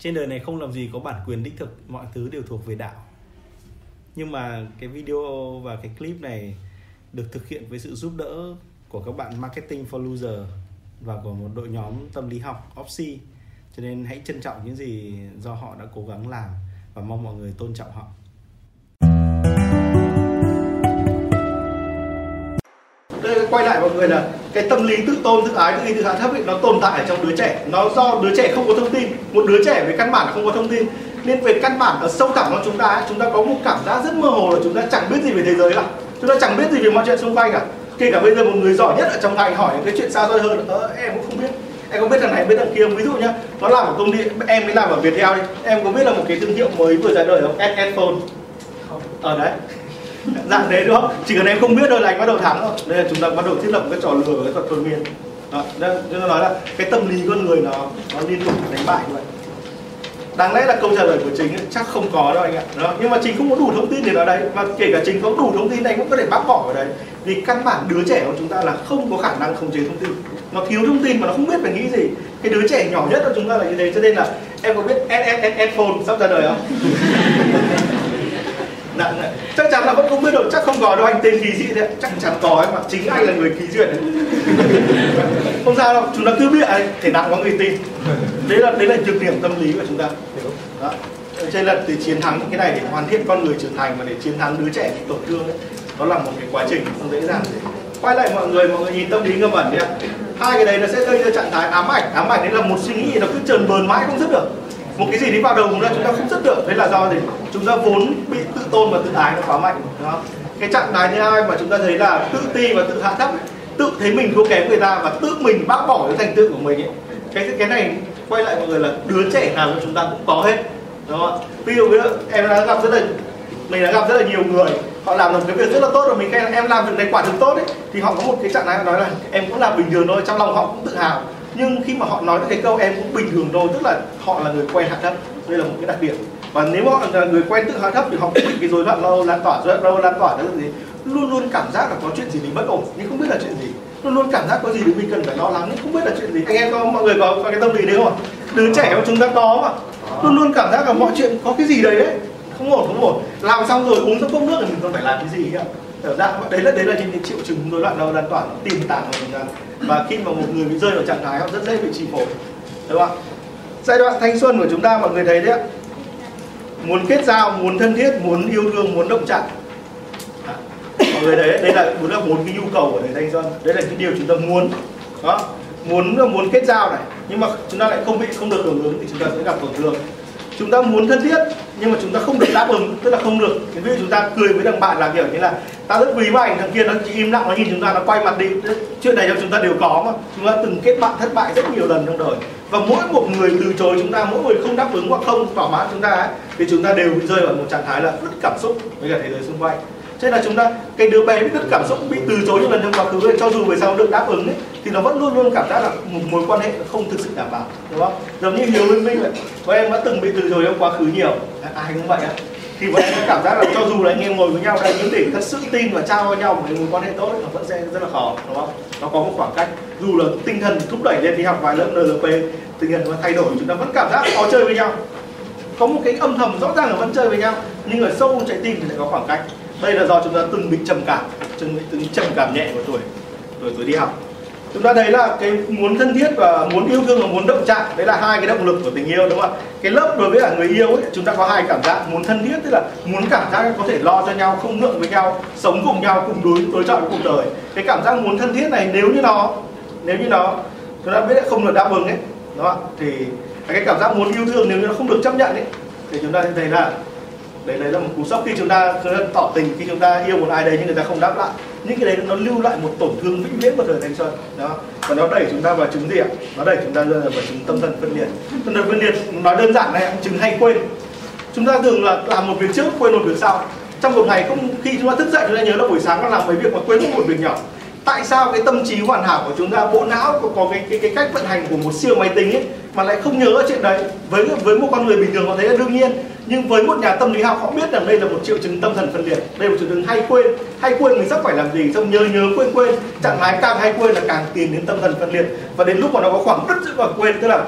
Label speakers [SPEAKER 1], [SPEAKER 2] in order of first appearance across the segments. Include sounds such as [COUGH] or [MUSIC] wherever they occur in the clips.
[SPEAKER 1] trên đời này không làm gì có bản quyền đích thực, mọi thứ đều thuộc về đạo. Nhưng mà cái video và cái clip này được thực hiện với sự giúp đỡ của các bạn marketing for loser và của một đội nhóm tâm lý học Opsi cho nên hãy trân trọng những gì do họ đã cố gắng làm và mong mọi người tôn trọng họ.
[SPEAKER 2] Quay lại mọi người là cái tâm lý tự tôn tự ái tự nghi tự hạ thấp ấy, nó tồn tại ở trong đứa trẻ. Nó do đứa trẻ không có thông tin. Một đứa trẻ về căn bản không có thông tin. Nên về căn bản ở sâu thẳm trong chúng ta ấy, chúng ta có một cảm giác rất mơ hồ là chúng ta chẳng biết gì về thế giới cả. Chúng ta chẳng biết gì về mọi chuyện xung quanh cả. Kể cả bây giờ một người giỏi nhất ở trong ngành hỏi cái chuyện xa xôi hơn ờ, em cũng không biết. Em có biết thằng này biết thằng kia ví dụ nhá nó làm ở công ty em mới làm ở Viettel đi. Em có biết là một cái thương hiệu mới vừa ra đời không? Headphone ở đấy dạng thế đúng không? Chỉ cần em không biết thôi là anh bắt đầu thắng thôi. Đây là chúng ta bắt đầu thiết lập cái trò lừa cái trò thôi miên. Đó nên nói là cái tâm lý con người nó nó liên tục đánh bại như vậy. Đáng lẽ là câu trả lời của chính ấy, chắc không có đâu anh ạ. Đó. nhưng mà chính không có đủ thông tin để nói đấy. Và kể cả chính có đủ thông tin anh cũng có thể bác bỏ ở đấy. Vì căn bản đứa trẻ của chúng ta là không có khả năng khống chế thông tin. Nó thiếu thông tin mà nó không biết phải nghĩ gì. Cái đứa trẻ nhỏ nhất của chúng ta là như thế cho nên là em có biết SSS phone sắp ra đời không? [LAUGHS] nặng dạ. chắc chắn là vẫn không biết được chắc không có đâu, anh tên kỳ dị đấy chắc chắn có ấy, mà chính anh là người ký duyệt đấy [LAUGHS] không sao đâu, chúng ta cứ biết ấy thể nặng có người tin. Đấy là đấy là nhược điểm tâm lý của chúng ta. Đó. Cho nên là để chiến thắng cái này, để hoàn thiện con người trưởng thành và để chiến thắng đứa trẻ bị tổn thương ấy. Đó là một cái quá trình không dễ dàng quay lại mọi người mọi người nhìn tâm lý ngâm ẩn đi ạ. Hai cái đấy nó sẽ gây ra trạng thái ám ảnh. Ám ảnh đấy là một suy nghĩ nó cứ trần bờn mãi không dứt được một cái gì đi vào đầu chúng ta chúng ta không dứt được. Thế là do gì? Chúng ta vốn bị tự tôn và tự ái nó quá mạnh đó cái trạng thái thứ hai mà chúng ta thấy là tự ti và tự hạ thấp ấy, tự thấy mình thua kém người ta và tự mình bác bỏ cái thành tựu của mình ấy. cái cái này quay lại mọi người là đứa trẻ nào của chúng ta cũng có hết đúng không ạ? Ví dụ như em đã gặp rất là mình đã gặp rất là nhiều người họ làm được cái việc rất là tốt rồi mình khen em làm việc này quả thực tốt ấy thì họ có một cái trạng thái nói là em cũng làm bình thường thôi trong lòng họ cũng tự hào nhưng khi mà họ nói cái câu em cũng bình thường thôi tức là họ là người quen hạ thấp đây là một cái đặc điểm. Và nếu mà họ là người quen tự hạ thấp thì họ cũng bị cái rối loạn lo lan tỏa rối loạn lo lan tỏa đó là gì. Luôn luôn cảm giác là có chuyện gì mình bất ổn nhưng không biết là chuyện gì. Luôn luôn cảm giác có gì mình cần phải lo lắng nhưng không biết là chuyện gì. Anh em có mọi người có, có cái tâm lý đấy không ạ? Đứa trẻ của chúng ta có mà. Luôn luôn cảm giác là mọi chuyện có cái gì đấy đấy không ổn không ổn. Làm xong rồi uống xong cốc nước thì mình còn phải làm cái gì ạ? Ở đấy là đấy là những triệu chứng rối loạn đầu lan tỏa tiềm tàng của chúng ta và khi mà một người bị rơi vào trạng thái họ rất dễ bị chi phối, đúng không giai đoạn thanh xuân của chúng ta, mọi người thấy đấy ạ. Muốn kết giao, muốn thân thiết, muốn yêu thương, muốn động chạm. Dạ. Mọi người đấy, đây là bốn là bốn cái nhu cầu của đời thanh xuân. Đấy là cái điều chúng ta muốn đó muốn muốn kết giao này, nhưng mà chúng ta lại không bị không được hưởng ứng thì chúng ta sẽ gặp tổn thương chúng ta muốn thân thiết nhưng mà chúng ta không được đáp ứng tức là không được. Ví dụ chúng ta cười với thằng bạn là kiểu như là ta rất quý với thằng kia nó chỉ im lặng nó nhìn chúng ta nó quay mặt đi. Chuyện này chúng ta đều có mà. Chúng ta từng kết bạn thất bại rất nhiều lần trong đời. Và mỗi một người từ chối chúng ta mỗi người không đáp ứng hoặc không thỏa mãn chúng ta ấy, thì chúng ta đều bị rơi vào một trạng thái là mất cảm xúc với cả thế giới xung quanh cho nên là chúng ta cái đứa bé bị mất cảm xúc bị từ chối những lần trong quá khứ ấy, cho dù về sau được đáp ứng ấy, thì nó vẫn luôn luôn cảm giác là một mối quan hệ không thực sự đảm bảo đúng không? Giống như hiếu với minh vậy và em đã từng bị từ chối trong quá khứ nhiều. À, ai cũng vậy á. Thì bọn em cảm giác là cho dù là anh em ngồi với nhau đây những để thật sự tin và trao cho nhau một mối quan hệ tốt nó vẫn sẽ rất là khó đúng không? Nó có một khoảng cách. Dù là tinh thần thúc đẩy lên đi học vài lớp NLP tinh thần nó thay đổi chúng ta vẫn cảm giác khó chơi với nhau. Có một cái âm thầm rõ ràng là vẫn chơi với nhau nhưng ở sâu trái tim thì lại có khoảng cách đây là do chúng ta từng bị trầm cảm, từng bị từng trầm cảm nhẹ của tuổi tuổi tuổi đi học. Chúng ta thấy là cái muốn thân thiết và muốn yêu thương và muốn động chạm, đấy là hai cái động lực của tình yêu, đúng không ạ? Cái lớp đối với cả người yêu ấy, chúng ta có hai cảm giác, muốn thân thiết, tức là muốn cảm giác có thể lo cho nhau, không ngượng với nhau, sống cùng nhau, cùng đối đối trọng với cuộc đời. Cái cảm giác muốn thân thiết này, nếu như nó nếu như nó chúng ta biết là không được đáp ứng ấy, đúng không ạ? Thì cái cảm giác muốn yêu thương, nếu như nó không được chấp nhận ấy, thì chúng ta sẽ thấy là đấy, đấy là một cú sốc khi chúng ta, tỏ tình khi chúng ta yêu một ai đấy nhưng người ta không đáp lại. Những cái đấy nó lưu lại một tổn thương vĩnh viễn vào thời thanh xuân đó và nó đẩy chúng ta vào chứng gì ạ? Nó đẩy chúng ta rơi vào chứng tâm thần phân liệt. Tâm thần phân liệt nói đơn giản này chứng hay quên. Chúng ta thường là làm một việc trước quên một việc sau. Trong một ngày không khi chúng ta thức dậy chúng ta nhớ là buổi sáng con làm mấy việc mà quên mất một việc nhỏ tại sao cái tâm trí hoàn hảo của chúng ta bộ não có, có cái, cái cái cách vận hành của một siêu máy tính ấy mà lại không nhớ chuyện đấy? Với với một con người bình thường họ thấy là đương nhiên nhưng với một nhà tâm lý học họ biết rằng đây là một triệu chứng tâm thần phân liệt đây là một triệu chứng hay quên. Hay quên mình sắp phải làm gì xong nhớ nhớ quên quên. Trạng thái càng hay quên là càng tiến đến tâm thần phân liệt. Và đến lúc mà nó có khoảng rất giữa và quên tức là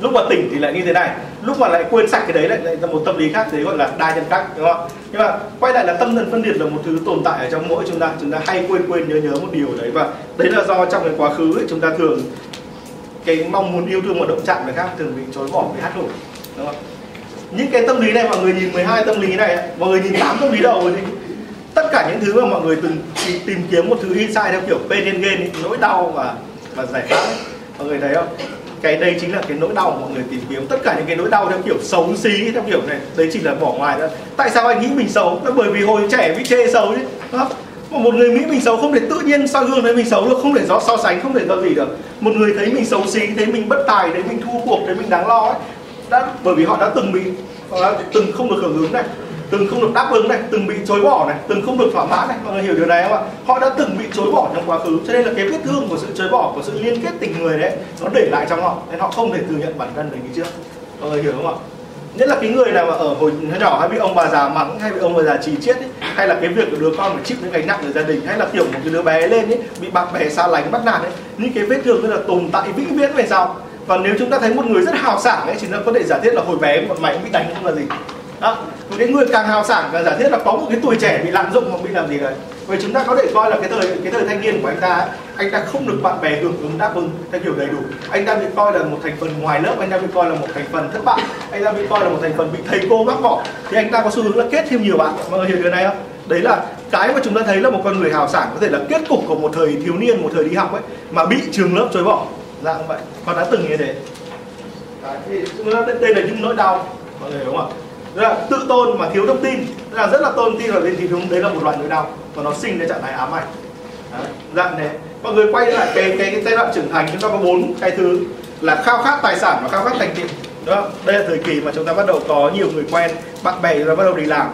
[SPEAKER 2] lúc mà tỉnh thì lại như thế này. Lúc mà lại quên sạch cái đấy lại, lại là một tâm lý khác đấy gọi là đa nhân cách đúng không? Nhưng mà quay lại là tâm thần phân biệt là một thứ tồn tại ở trong mỗi chúng ta. Chúng ta hay quên quên nhớ nhớ một điều đấy. Và đấy là do trong cái quá khứ ấy, chúng ta thường cái mong muốn yêu thương và động chạm người khác thường bị chối bỏ bị hát hủi đúng không? Những cái tâm lý này mọi người nhìn 12 tâm lý này mọi người nhìn 8 tâm lý đầu thì tất cả những thứ mà mọi người từng tìm kiếm một thứ insight theo kiểu pain and gain nỗi đau và và giải pháp mọi người thấy không? Cái đây chính là cái nỗi đau mọi người tìm kiếm. Tất cả những cái nỗi đau theo kiểu xấu xí theo kiểu này, đấy chỉ là bỏ ngoài thôi. Tại sao anh nghĩ mình xấu? Là bởi vì hồi trẻ bị chê xấu chứ mà một người nghĩ mình xấu không thể tự nhiên soi gương thấy mình xấu được, không thể do so sánh, không thể do gì được. Một người thấy mình xấu xí, thấy mình bất tài, thấy mình thua cuộc, thấy mình đáng lo ấy, đã bởi vì họ đã từng bị họ đã từng không được hưởng ứng này từng không được đáp ứng này từng bị chối bỏ này từng không được thỏa mãn này. Mọi người hiểu điều này không ạ? Họ đã từng bị chối bỏ trong quá khứ cho nên là cái vết thương của sự chối bỏ của sự liên kết tình người đấy nó để lại trong họ. Nên họ không thể thừa nhận bản thân mình như trước. Mọi người hiểu không ạ? Nhất là cái người nào mà ở hồi nhỏ hay bị ông bà già mắng hay bị ông bà già chỉ chiết ấy, hay là cái việc của đứa con phải chịu những gánh nặng của gia đình hay là kiểu một cái đứa bé lên ấy bị bạn bè xa lánh bắt nạt ấy những cái vết thương đó là tồn tại vĩnh viễn về sau. Và nếu chúng ta thấy một người rất hào sảng ấy thì nó có thể giả thiết là hồi bé bọn mày cũng bị đánh không là gì? Đó cái người càng hào sảng càng giả thiết là có một cái tuổi trẻ bị lạm dụng hoặc bị làm gì đấy vậy chúng ta có thể coi là cái thời cái thời thanh niên của anh ta ấy, anh ta không được bạn bè hưởng ứng đáp ứng theo kiểu đầy đủ. Anh ta bị coi là một thành phần ngoài lớp anh ta bị coi là một thành phần thất bại anh ta bị coi là một thành phần bị thầy cô bác bỏ. Thì anh ta có xu hướng là kết thêm nhiều bạn. Mọi người hiểu điều này không? Đấy là cái mà chúng ta thấy là một con người hào sảng có thể là kết cục của một thời thiếu niên một thời đi học ấy mà bị trường lớp chối bỏ. Dạng vậy. Con đã từng như thế. Đấy, thì đây là những nỗi đau. Mọi người đúng không ạ? Tức là tự tôn mà thiếu thông tin. Tức là rất là tôn tin rồi lên thì đúng đấy là một loại nỗi đau và nó sinh ra trạng thái ám ảnh. Dạng này. Mọi người quay lại cái, cái cái giai đoạn trưởng thành chúng ta có bốn cái thứ là khao khát tài sản và khao khát thành tiệm đó đây là thời kỳ mà chúng ta bắt đầu có nhiều người quen bạn bè chúng ta bắt đầu đi làm.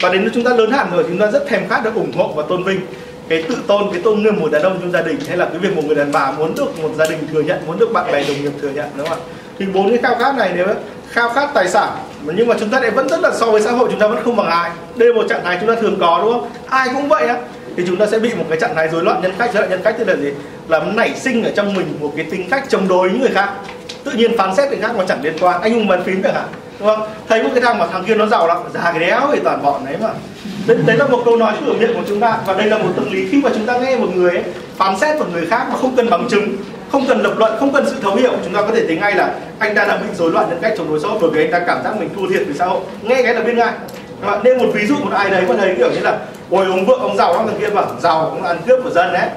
[SPEAKER 2] Và đến lúc chúng ta lớn hẳn rồi chúng ta rất thèm khát được ủng hộ và tôn vinh cái tự tôn cái tôn nghiêm một đàn ông trong gia đình hay là cái việc một người đàn bà muốn được một gia đình thừa nhận muốn được bạn bè đồng nghiệp thừa nhận đúng không ạ? Thì bốn cái khao khát này nếu khao khát tài sản. Nhưng mà chúng ta lại vẫn rất là so với xã hội chúng ta vẫn không bằng ai. Đây là một trạng thái chúng ta thường có đúng không? Ai cũng vậy á. Thì chúng ta sẽ bị một cái trạng thái rối loạn nhân cách. Rối loạn nhân cách tức là gì? Là nảy sinh ở trong mình một cái tính cách chống đối những người khác. Tự nhiên phán xét người khác mà chẳng liên quan. Anh hùng bàn phím chẳng hạn đúng không? Thấy một cái thằng mà thằng kia nó giàu lắm già cái đéo thì toàn bọn đấy mà. Đấy, đấy là một câu nói cửa miệng của chúng ta. Và đây là một tâm lý. Khi mà chúng ta nghe một người ấy, phán xét một người khác mà không cần bằng chứng không cần lập luận, không cần sự thấu hiểu. Chúng ta có thể thấy ngay là anh ta đã bị rối loạn nhân cách chống đối xã hội bởi vì anh ta cảm giác mình thua thiệt với xã hội. Nghe cái là biết ngay. Các bạn nên một ví dụ một ai đấy mà thấy kiểu như là, ôi, ông vợ, ông giàu lắm thằng kia bảo giàu cũng ăn cướp của dân đấy.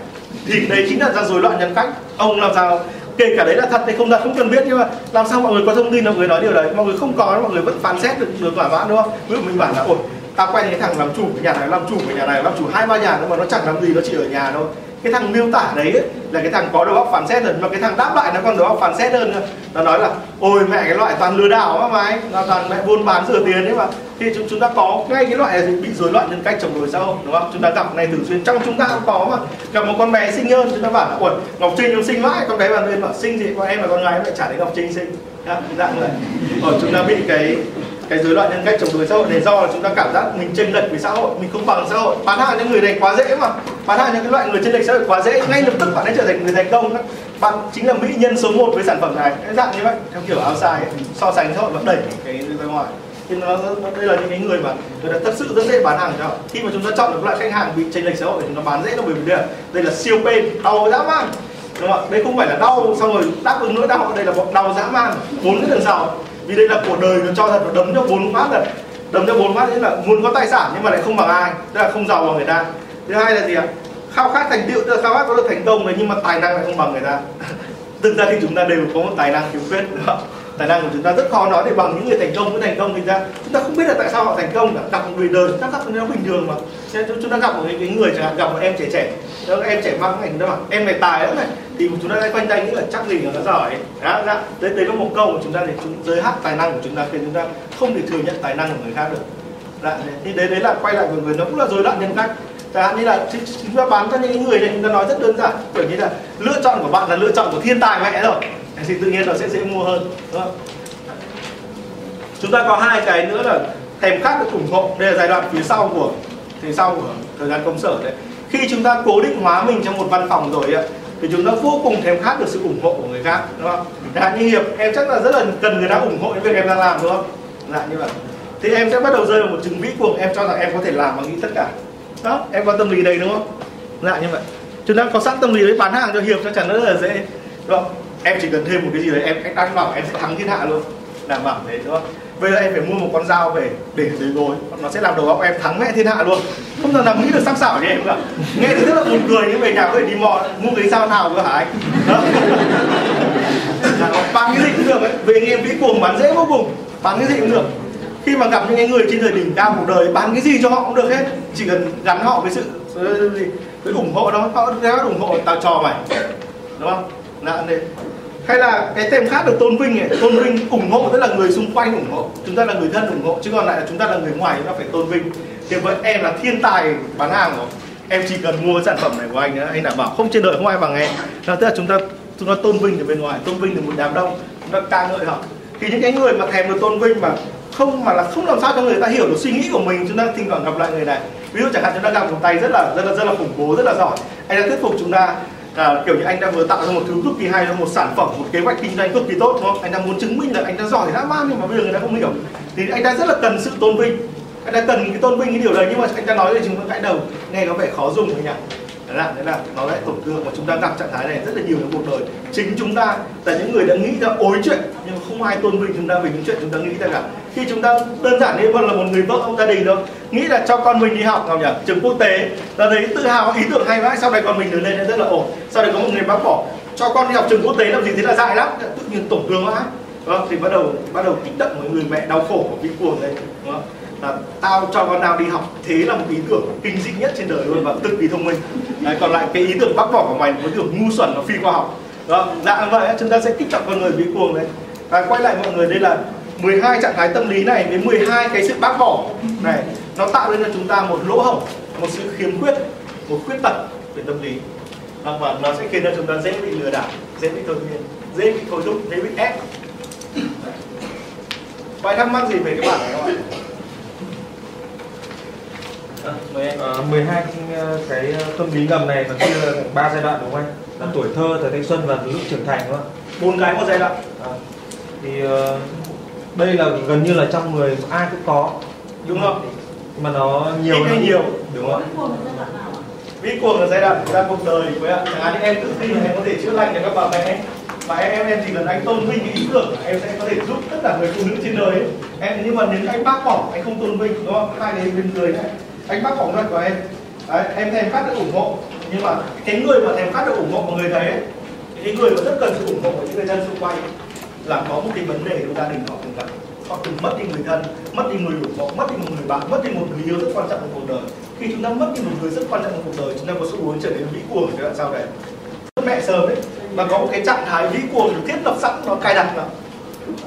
[SPEAKER 2] Thì đấy chính là ra rối loạn nhân cách. Ông làm sao? Kể cả đấy là thật hay không thật, không cần biết, nhưng mà làm sao mọi người có thông tin, mọi người nói điều đấy? Mọi người không có, mọi người vẫn phán xét được được thỏa mãn, đúng không? Ví dụ mình bảo là, ôi tao quen cái thằng làm chủ cái nhà này, làm chủ cái nhà này, làm chủ hai ba nhà nhưng mà nó chẳng làm gì, nó chỉ ở nhà thôi cái thằng miêu tả đấy ấy, là cái thằng có đầu óc phản xét hơn mà cái thằng đáp lại nó còn đầu óc phản xét hơn nữa. Nó nói là ôi mẹ cái loại toàn lừa đảo mà mày nó toàn mẹ buôn bán rửa tiền đấy mà. Thì chúng chúng ta có ngay cái loại bị rối loạn nhân cách chống đối xã hội đúng không? Chúng ta gặp này thường xuyên trong chúng ta cũng có mà. Gặp một con bé xinh hơn chúng ta bảo là ôi ngọc trinh nó xinh mãi con bé bạn lên bảo xinh gì? Con em là con gái lại trả đến ngọc trinh xinh. Dạ, dạng người ở chúng ta bị cái cái rối loạn nhân cách chống đối xã hội này do là chúng ta cảm giác mình chênh lệch với xã hội mình không bằng xã hội. Bán hàng những người này quá dễ mà. Bán hàng những cái loại người chênh lệch xã hội quá dễ ngay lập tức bạn ấy trở thành người thành công bạn chính là mỹ nhân số 1 với sản phẩm này. Cái dạng như vậy theo kiểu áo dài so sánh xã hội vẫn đẩy cái ra ngoài. Thì nó, đây là những cái người mà người ta thật sự rất dễ bán hàng cho. Khi mà chúng ta chọn được loại khách hàng bị chênh lệch xã hội thì nó bán dễ đâu bởi vì đây đây là siêu pain đau dã man. Đúng không ạ? Đây không phải là đau xong rồi đáp ứng nỗi đau. Đây là đau dã man muốn cái lần sau vì đây là cuộc đời nó cho ra nó đấm cho bốn phát rồi đấm cho bốn phát thế là muốn có tài sản nhưng mà lại không bằng ai, tức là không giàu bằng người ta. Thứ hai là gì ạ? Khao khát thành tựu, tức là khao khát có được thành công đấy nhưng mà tài năng lại không bằng người ta. [LAUGHS] Thực ra thì chúng ta đều có một tài năng khiếm khuyết, đúng không? Tài năng của chúng ta rất khó nói để bằng những người thành công với thành công thì ra chúng ta không biết là tại sao họ thành công cả. Gặp một người đời chúng ta gặp nó bình thường mà. Chúng ta gặp một cái, người chẳng hạn gặp một em trẻ trẻ. Đó em trẻ mang ảnh đó mà. Em này tài lắm này. Thì chúng ta quanh tay nghĩ là chắc gì là nó giỏi. Đó, đó. đấy đấy là một câu của chúng ta để chúng giới hạn tài năng của chúng ta khiến chúng ta không thể thừa nhận tài năng của người khác được. Dạ, đó, thì đấy đấy là quay lại của người nó cũng là rối loạn nhân cách. Chẳng hạn như là chúng ta bán cho những người này chúng ta nói rất đơn giản. Kiểu như là lựa chọn của bạn là lựa chọn của thiên tài mẹ rồi thì tự nhiên nó sẽ dễ mua hơn đúng không? chúng ta có hai cái nữa là thèm khát được ủng hộ. Đây là giai đoạn phía sau của phía sau của thời gian công sở đấy. Khi chúng ta cố định hóa mình trong một văn phòng rồi ấy, thì chúng ta vô cùng thèm khát được sự ủng hộ của người khác đúng không? Chẳng như hiệp em chắc là rất là cần người ta ủng hộ những việc em đang làm đúng không? Là như vậy. Thì em sẽ bắt đầu rơi vào một chứng vĩ cuồng em cho rằng em có thể làm và nghĩ tất cả. Đó em có tâm lý đấy đúng không? Dạ như vậy. Chúng ta có sẵn tâm lý đấy bán hàng cho hiệp chắc chắn rất là dễ đúng không? Em chỉ cần thêm một cái gì đấy, em đánh đang bảo em sẽ thắng thiên hạ luôn. Đảm bảo thế, đúng không? Bây giờ em phải mua một con dao về để dưới gối. Nó sẽ làm đầu óc em thắng mẹ thiên hạ luôn. Không thể nào nghĩ được sắc sảo như em cả nghe thì rất là buồn cười, nhưng về nhà có thể đi mò, mua cái dao nào cơ hả anh? Đó. Bán cái gì cũng được ấy. Về anh em vĩ cuồng bán dễ vô cùng. Bán cái gì cũng được. Khi mà gặp những người trên đời đỉnh cao cuộc đời, bán cái gì cho họ cũng được hết. Chỉ cần gắn họ với sự với ủng hộ đó. Họ sẽ ủng hộ tao cho mày. Đúng không? Là đấy. Hay là cái thèm khác được tôn vinh này tôn vinh ủng hộ, tức là người xung quanh ủng hộ, chúng ta là người thân ủng hộ, chứ còn lại là chúng ta là người ngoài, chúng ta phải tôn vinh. Thì với em là thiên tài bán hàng rồi. Em chỉ cần mua sản phẩm này của anh nữa anh đảm bảo không trên đời không ai bằng em. Là tức là chúng ta chúng ta tôn vinh từ bên ngoài, tôn vinh từ một đám đông, chúng ta ca ngợi họ. Thì những cái người mà thèm được tôn vinh mà không, mà là không làm sao cho người ta hiểu được suy nghĩ của mình, chúng ta thỉnh thoảng gặp lại người này. Ví dụ chẳng hạn chúng ta gặp một tay rất là rất là rất là khủng bố, rất là giỏi. Anh đã thuyết phục chúng ta à, kiểu như anh đang vừa tạo ra một thứ cực kỳ hay một sản phẩm một kế hoạch kinh doanh cực kỳ tốt đúng không? Anh đang muốn chứng minh là anh đã giỏi dã man nhưng mà bây giờ người ta không hiểu. Thì anh ta rất là cần sự tôn vinh. Anh ta cần cái tôn vinh cái điều đấy nhưng mà anh ta nói thì chúng ta cãi đầu nghe có vẻ khó dùng thôi nhỉ? Đấy là, thế là nó lại tổn thương và chúng ta gặp trạng thái này rất là nhiều trong cuộc đời. Chính chúng ta là những người đã nghĩ ra ối chuyện nhưng không ai tôn vinh chúng ta vì những chuyện chúng ta nghĩ ra cả. Khi chúng ta đơn giản như là một người vợ ông gia đình đâu. Nghĩ là cho con mình đi học nào nhỉ? Trường quốc tế. Là thấy tự hào ý tưởng hay vãi sau này con mình lớn lên rất là ổn. Sau này có một người bác bỏ cho con đi học trường quốc tế làm gì thế là dại lắm. Tự nhiên tổn thương quá. Đó, thì bắt đầu bắt đầu kích động với người mẹ đau khổ và bị cuồng đấy đúng không? Là tao cho con nào đi học. Thế là một ý tưởng kinh dị nhất trên đời luôn và cực kỳ thông minh. Đấy, còn lại cái ý tưởng bác bỏ của mày một ý tưởng ngu xuẩn và phi khoa học. Đó dạ vậy chúng ta sẽ kích động con người bị cuồng đấy. Và quay lại mọi người đây là 12 trạng thái tâm lý này với 12 cái sự bác bỏ. Này nó tạo nên cho chúng ta một lỗ hổng một sự khiếm khuyết một khuyết tật về tâm lý. À, và nó sẽ khiến cho chúng ta dễ bị lừa đảo dễ bị thôi miên dễ bị thôi thúc dễ bị ép. Vậy thắc mắc gì về cái bản này không ạ?
[SPEAKER 3] À, mời anh. À, 12 cái tâm lý ngầm này nó chia ra ba giai đoạn đúng không anh? Là tuổi thơ, thời thanh xuân và lúc trưởng thành đúng không?
[SPEAKER 2] Bốn cái một giai đoạn.
[SPEAKER 3] À, thì uh, đây là gần như là trong người ai cũng có
[SPEAKER 2] đúng không?
[SPEAKER 3] mà nó nhiều
[SPEAKER 2] Ít hay nhiều
[SPEAKER 3] đúng không?
[SPEAKER 2] Vĩ cuồng là giai đoạn ra cuộc đời của em. Chẳng hạn như em tự tin là em có thể chữa lành cho các bà mẹ và em em em chỉ cần anh tôn vinh cái ý tưởng em sẽ có thể giúp tất cả người phụ nữ trên đời ấy. em nhưng mà nếu anh bác bỏ anh không tôn vinh đúng không hai đấy bên người này anh bác phỏng luật của em. Đấy, em thèm phát được ủng hộ. Nhưng mà cái người mà thèm phát được ủng hộ của người đấy, ấy, cái người mà rất cần sự ủng hộ của những người dân xung quanh là có một cái vấn đề trong gia đình họ từng gặp. Họ từng mất đi người thân mất đi người ủng hộ mất đi một người bạn mất đi một người yêu rất quan trọng trong cuộc đời. Khi chúng ta mất đi một người rất quan trọng trong cuộc đời chúng ta có xu hướng trở nên vĩ cuồng giai đoạn sau đấy mẹ sớm ấy mà có một cái trạng thái vĩ cuồng được thiết lập sẵn nó cài đặt vào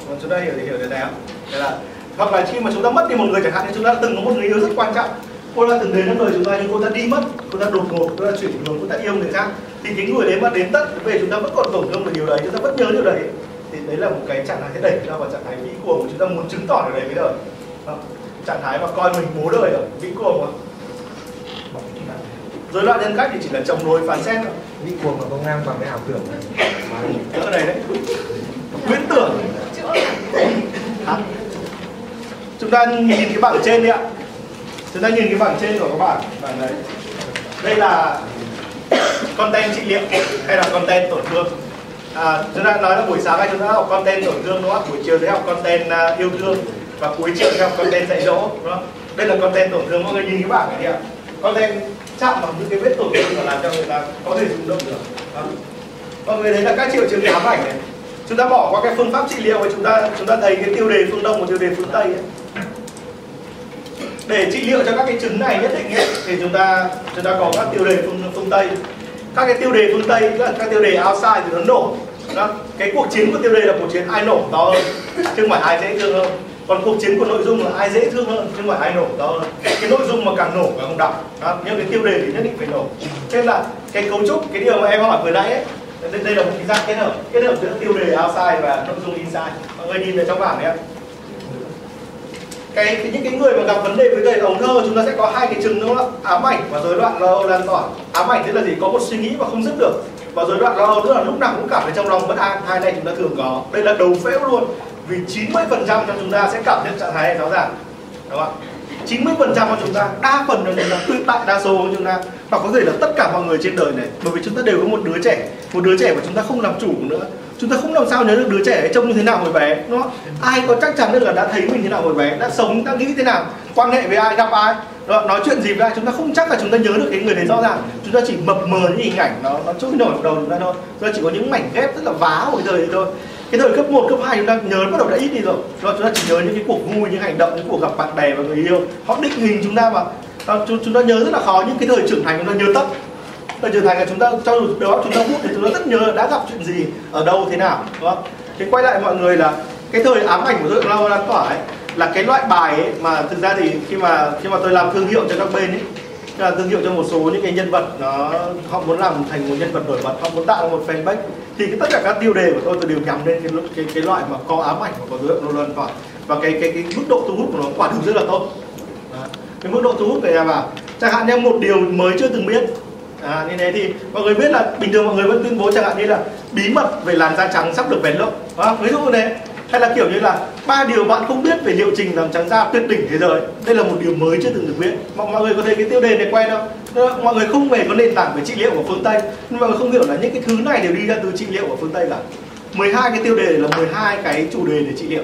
[SPEAKER 2] còn chúng ta hiểu hiểu điều này không Đấy là hoặc là khi mà chúng ta mất đi một người chẳng hạn thì chúng ta từng có một người yêu rất quan trọng cô ta từng đến với đời chúng ta nhưng cô ta đi mất cô ta đột ngột cô ta chuyển hướng cô ta yêu người khác. Thì cái người đấy mà đến tận về chúng ta vẫn còn tổn thương về điều đấy chúng ta vẫn nhớ điều đấy. Thì đấy là một cái trạng thái thế đẩy chúng ta vào trạng thái vĩ cuồng của chúng ta muốn chứng tỏ điều đấy với đời Đó. trạng thái mà coi mình bố đời ở vĩ cuồng mà. Rối loạn nhân cách thì chỉ là chống đối phán xét thôi.
[SPEAKER 3] Vĩ cuồng mà có ngang bằng cái ảo tưởng này.
[SPEAKER 2] cỡ này đấy. Huyễn tưởng. Chúng ta nhìn cái bảng trên đi ạ chúng ta nhìn cái bảng trên của các bạn bảng này. Đây là content trị liệu hay là content tổn thương. À, chúng ta nói là buổi sáng nay chúng ta học content tổn thương đúng không? Buổi chiều thì học content uh, yêu thương và cuối chiều thì học content dạy dỗ đúng không? Đây là content tổn thương mọi người nhìn cái bảng này đi ạ. Content chạm vào những cái vết tổn thương và làm cho người ta có thể rung động được đó. mọi người thấy là các triệu chứng ám ảnh này. Chúng ta bỏ qua cái phương pháp trị liệu và chúng ta chúng ta thấy cái tiêu đề phương đông và tiêu đề phương tây ấy để trị liệu cho các cái chứng này nhất định ấy, thì chúng ta chúng ta có các tiêu đề phương phương tây. Các cái tiêu đề phương tây là các tiêu đề outside thì nó nổ đó. cái cuộc chiến của tiêu đề là cuộc chiến ai nổ to hơn chứ không phải ai dễ thương hơn. Còn cuộc chiến của nội dung là ai dễ thương hơn chứ không phải ai nổ to hơn. Cái nội dung mà càng nổ càng không đọc đó. nhưng cái tiêu đề thì nhất định phải nổ. Thế là cái cấu trúc cái điều mà em hỏi vừa nãy ấy, đây, đây là một cái dạng kết hợp kết hợp giữa tiêu đề outside và nội dung inside. Mọi người nhìn thấy trong bảng này ạ cái, cái những cái người mà gặp vấn đề với đời ống thơ chúng ta sẽ có hai cái chứng đó ạ ám ảnh và rối loạn lo âu lan tỏa. Ám ảnh tức là gì? Có một suy nghĩ mà không dứt được. Và rối loạn lo âu tức là lúc nào cũng cảm thấy trong lòng bất an. Hai này chúng ta thường có. Đây là đầu phễu luôn. Vì 90 phần trăm trong chúng ta sẽ cảm nhận trạng thái này rõ ràng. Đúng không 90 phần trăm của chúng ta đa phần là chúng ta tự tại đa số của chúng ta. Và có thể là tất cả mọi người trên đời này bởi vì chúng ta đều có một đứa trẻ. Một đứa trẻ mà chúng ta không làm chủ nữa chúng ta không làm sao nhớ được đứa trẻ ấy trông như thế nào hồi bé đúng không? Ai có chắc chắn được là đã thấy mình thế nào hồi bé đã sống đã nghĩ thế nào quan hệ với ai gặp ai đó, nói chuyện gì với ai chúng ta không chắc là chúng ta nhớ được cái người đấy rõ ràng. Chúng ta chỉ mập mờ những hình ảnh nó nó trôi nổi vào đầu chúng ta thôi. Chúng ta chỉ có những mảnh ghép rất là vá của cái thời đấy thôi. Cái thời cấp 1, cấp 2 chúng ta nhớ bắt đầu đã ít đi rồi. Đó, chúng ta chỉ nhớ những cái cuộc vui những hành động những cuộc gặp bạn bè và người yêu. Họ định hình chúng ta mà. Chúng, chúng ta nhớ rất là khó. Những cái thời trưởng thành chúng ta nhớ tất thời trưởng thành là chúng ta cho dù đó chúng ta hút thì chúng ta rất nhớ đã gặp chuyện gì ở đâu thế nào đúng không? Thế quay lại mọi người là cái thời ám ảnh của tôi lao lan tỏa ấy là cái loại bài ấy mà thực ra thì khi mà khi mà tôi làm thương hiệu cho các bên ấy là thương hiệu cho một số những cái nhân vật nó họ muốn làm thành một nhân vật nổi bật họ muốn tạo một fanpage thì cái, tất cả các tiêu đề của tôi tôi đều nhắm lên cái cái, cái loại mà có ám ảnh và có dấu hiệu lan tỏa. Và cái cái cái mức độ thu hút của nó quả thực rất là tốt. Đó. cái mức độ thu hút này nhà chẳng hạn như một điều mới chưa từng biết à, như thế thì mọi người biết là bình thường mọi người vẫn tuyên bố chẳng hạn như là bí mật về làn da trắng sắp được bền lốc. Vâng, ví dụ như thế hay là kiểu như là ba điều bạn không biết về liệu trình làm trắng da tuyệt đỉnh thế giới. Đây là một điều mới chưa từng được biết. Mọi, mọi người có thấy cái tiêu đề này quay đâu mọi người không về có nền tảng về trị liệu của phương tây nhưng mọi người không hiểu là những cái thứ này đều đi ra từ trị liệu của phương tây cả. 12 cái tiêu đề là 12 cái chủ đề để trị liệu.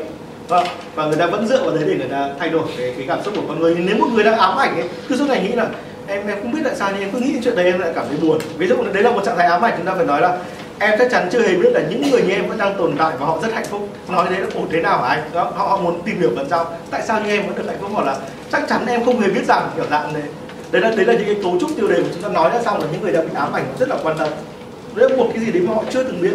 [SPEAKER 2] Vâng và người ta vẫn dựa vào đấy để người ta thay đổi cái, cái cảm xúc của con người. Nếu một người đang ám ảnh ấy cứ suốt ngày nghĩ là em em không biết tại sao nhưng em cứ nghĩ chuyện đấy em lại cảm thấy buồn. Ví dụ đấy là một trạng thái ám ảnh chúng ta phải nói là em chắc chắn chưa hề biết là những người như em vẫn đang tồn tại và họ rất hạnh phúc. Nói đấy là ổn thế nào hả anh? Đó, họ, họ muốn tìm hiểu phần sau tại sao như em vẫn được hạnh phúc hoặc là chắc chắn em không hề biết rằng kiểu dạng đấy. Đấy là đấy là những cái cấu trúc tiêu đề mà chúng ta nói ra xong là những người đã bị ám ảnh rất là quan tâm. Đấy là một cái gì đấy mà họ chưa từng biết.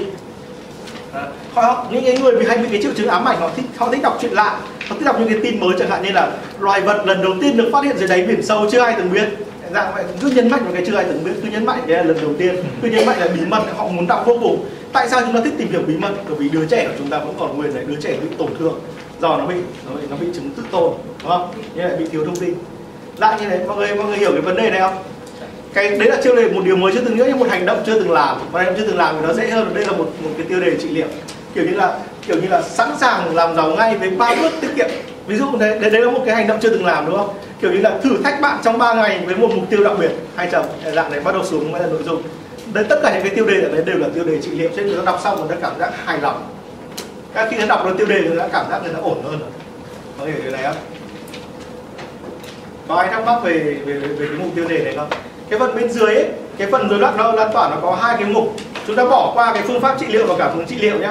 [SPEAKER 2] À, họ những cái người bị hay bị cái triệu chứng ám ảnh họ thích họ thích đọc chuyện lạ. Họ thích đọc những cái tin mới chẳng hạn như là loài vật lần đầu tiên được phát hiện dưới đáy biển sâu chưa ai từng biết dạng vậy cứ nhấn mạnh vào cái chưa ai từng biết cứ nhấn mạnh cái là lần đầu tiên cứ nhấn mạnh là bí mật họ muốn đọc vô cùng. Tại sao chúng ta thích tìm hiểu bí mật? Bởi vì đứa trẻ của chúng ta vẫn còn nguyên đấy đứa trẻ bị tổn thương do nó bị nó bị, nó bị chứng tự tôn đúng không? Như lại bị thiếu thông tin. Lại như thế mọi người mọi người hiểu cái vấn đề này không? Cái đấy là chưa đề một điều mới chưa từng nghĩ nhưng một hành động chưa từng làm. Và hành động chưa từng làm thì nó dễ hơn đây là một một cái tiêu đề trị liệu. Kiểu như là kiểu như là sẵn sàng làm giàu ngay với ba bước tiết kiệm. Ví dụ đấy, đấy là một cái hành động chưa từng làm đúng không? Kiểu như là thử thách bạn trong 3 ngày với một mục tiêu đặc biệt. Hai chồng dạng này bắt đầu xuống mới là nội dung. Đấy tất cả những cái tiêu đề ở đấy đều là tiêu đề trị liệu. Cho nên người ta đọc xong người ta cảm giác hài lòng. Các khi nó đọc được tiêu đề người ta cảm giác người ta ổn hơn có hiểu điều này không? Có ai thắc mắc về về về, về cái mục tiêu đề này không? Cái phần bên dưới ấy, cái phần rối loạn lan tỏa nó có hai cái mục. Chúng ta bỏ qua cái phương pháp trị liệu và cả phương trị liệu nhé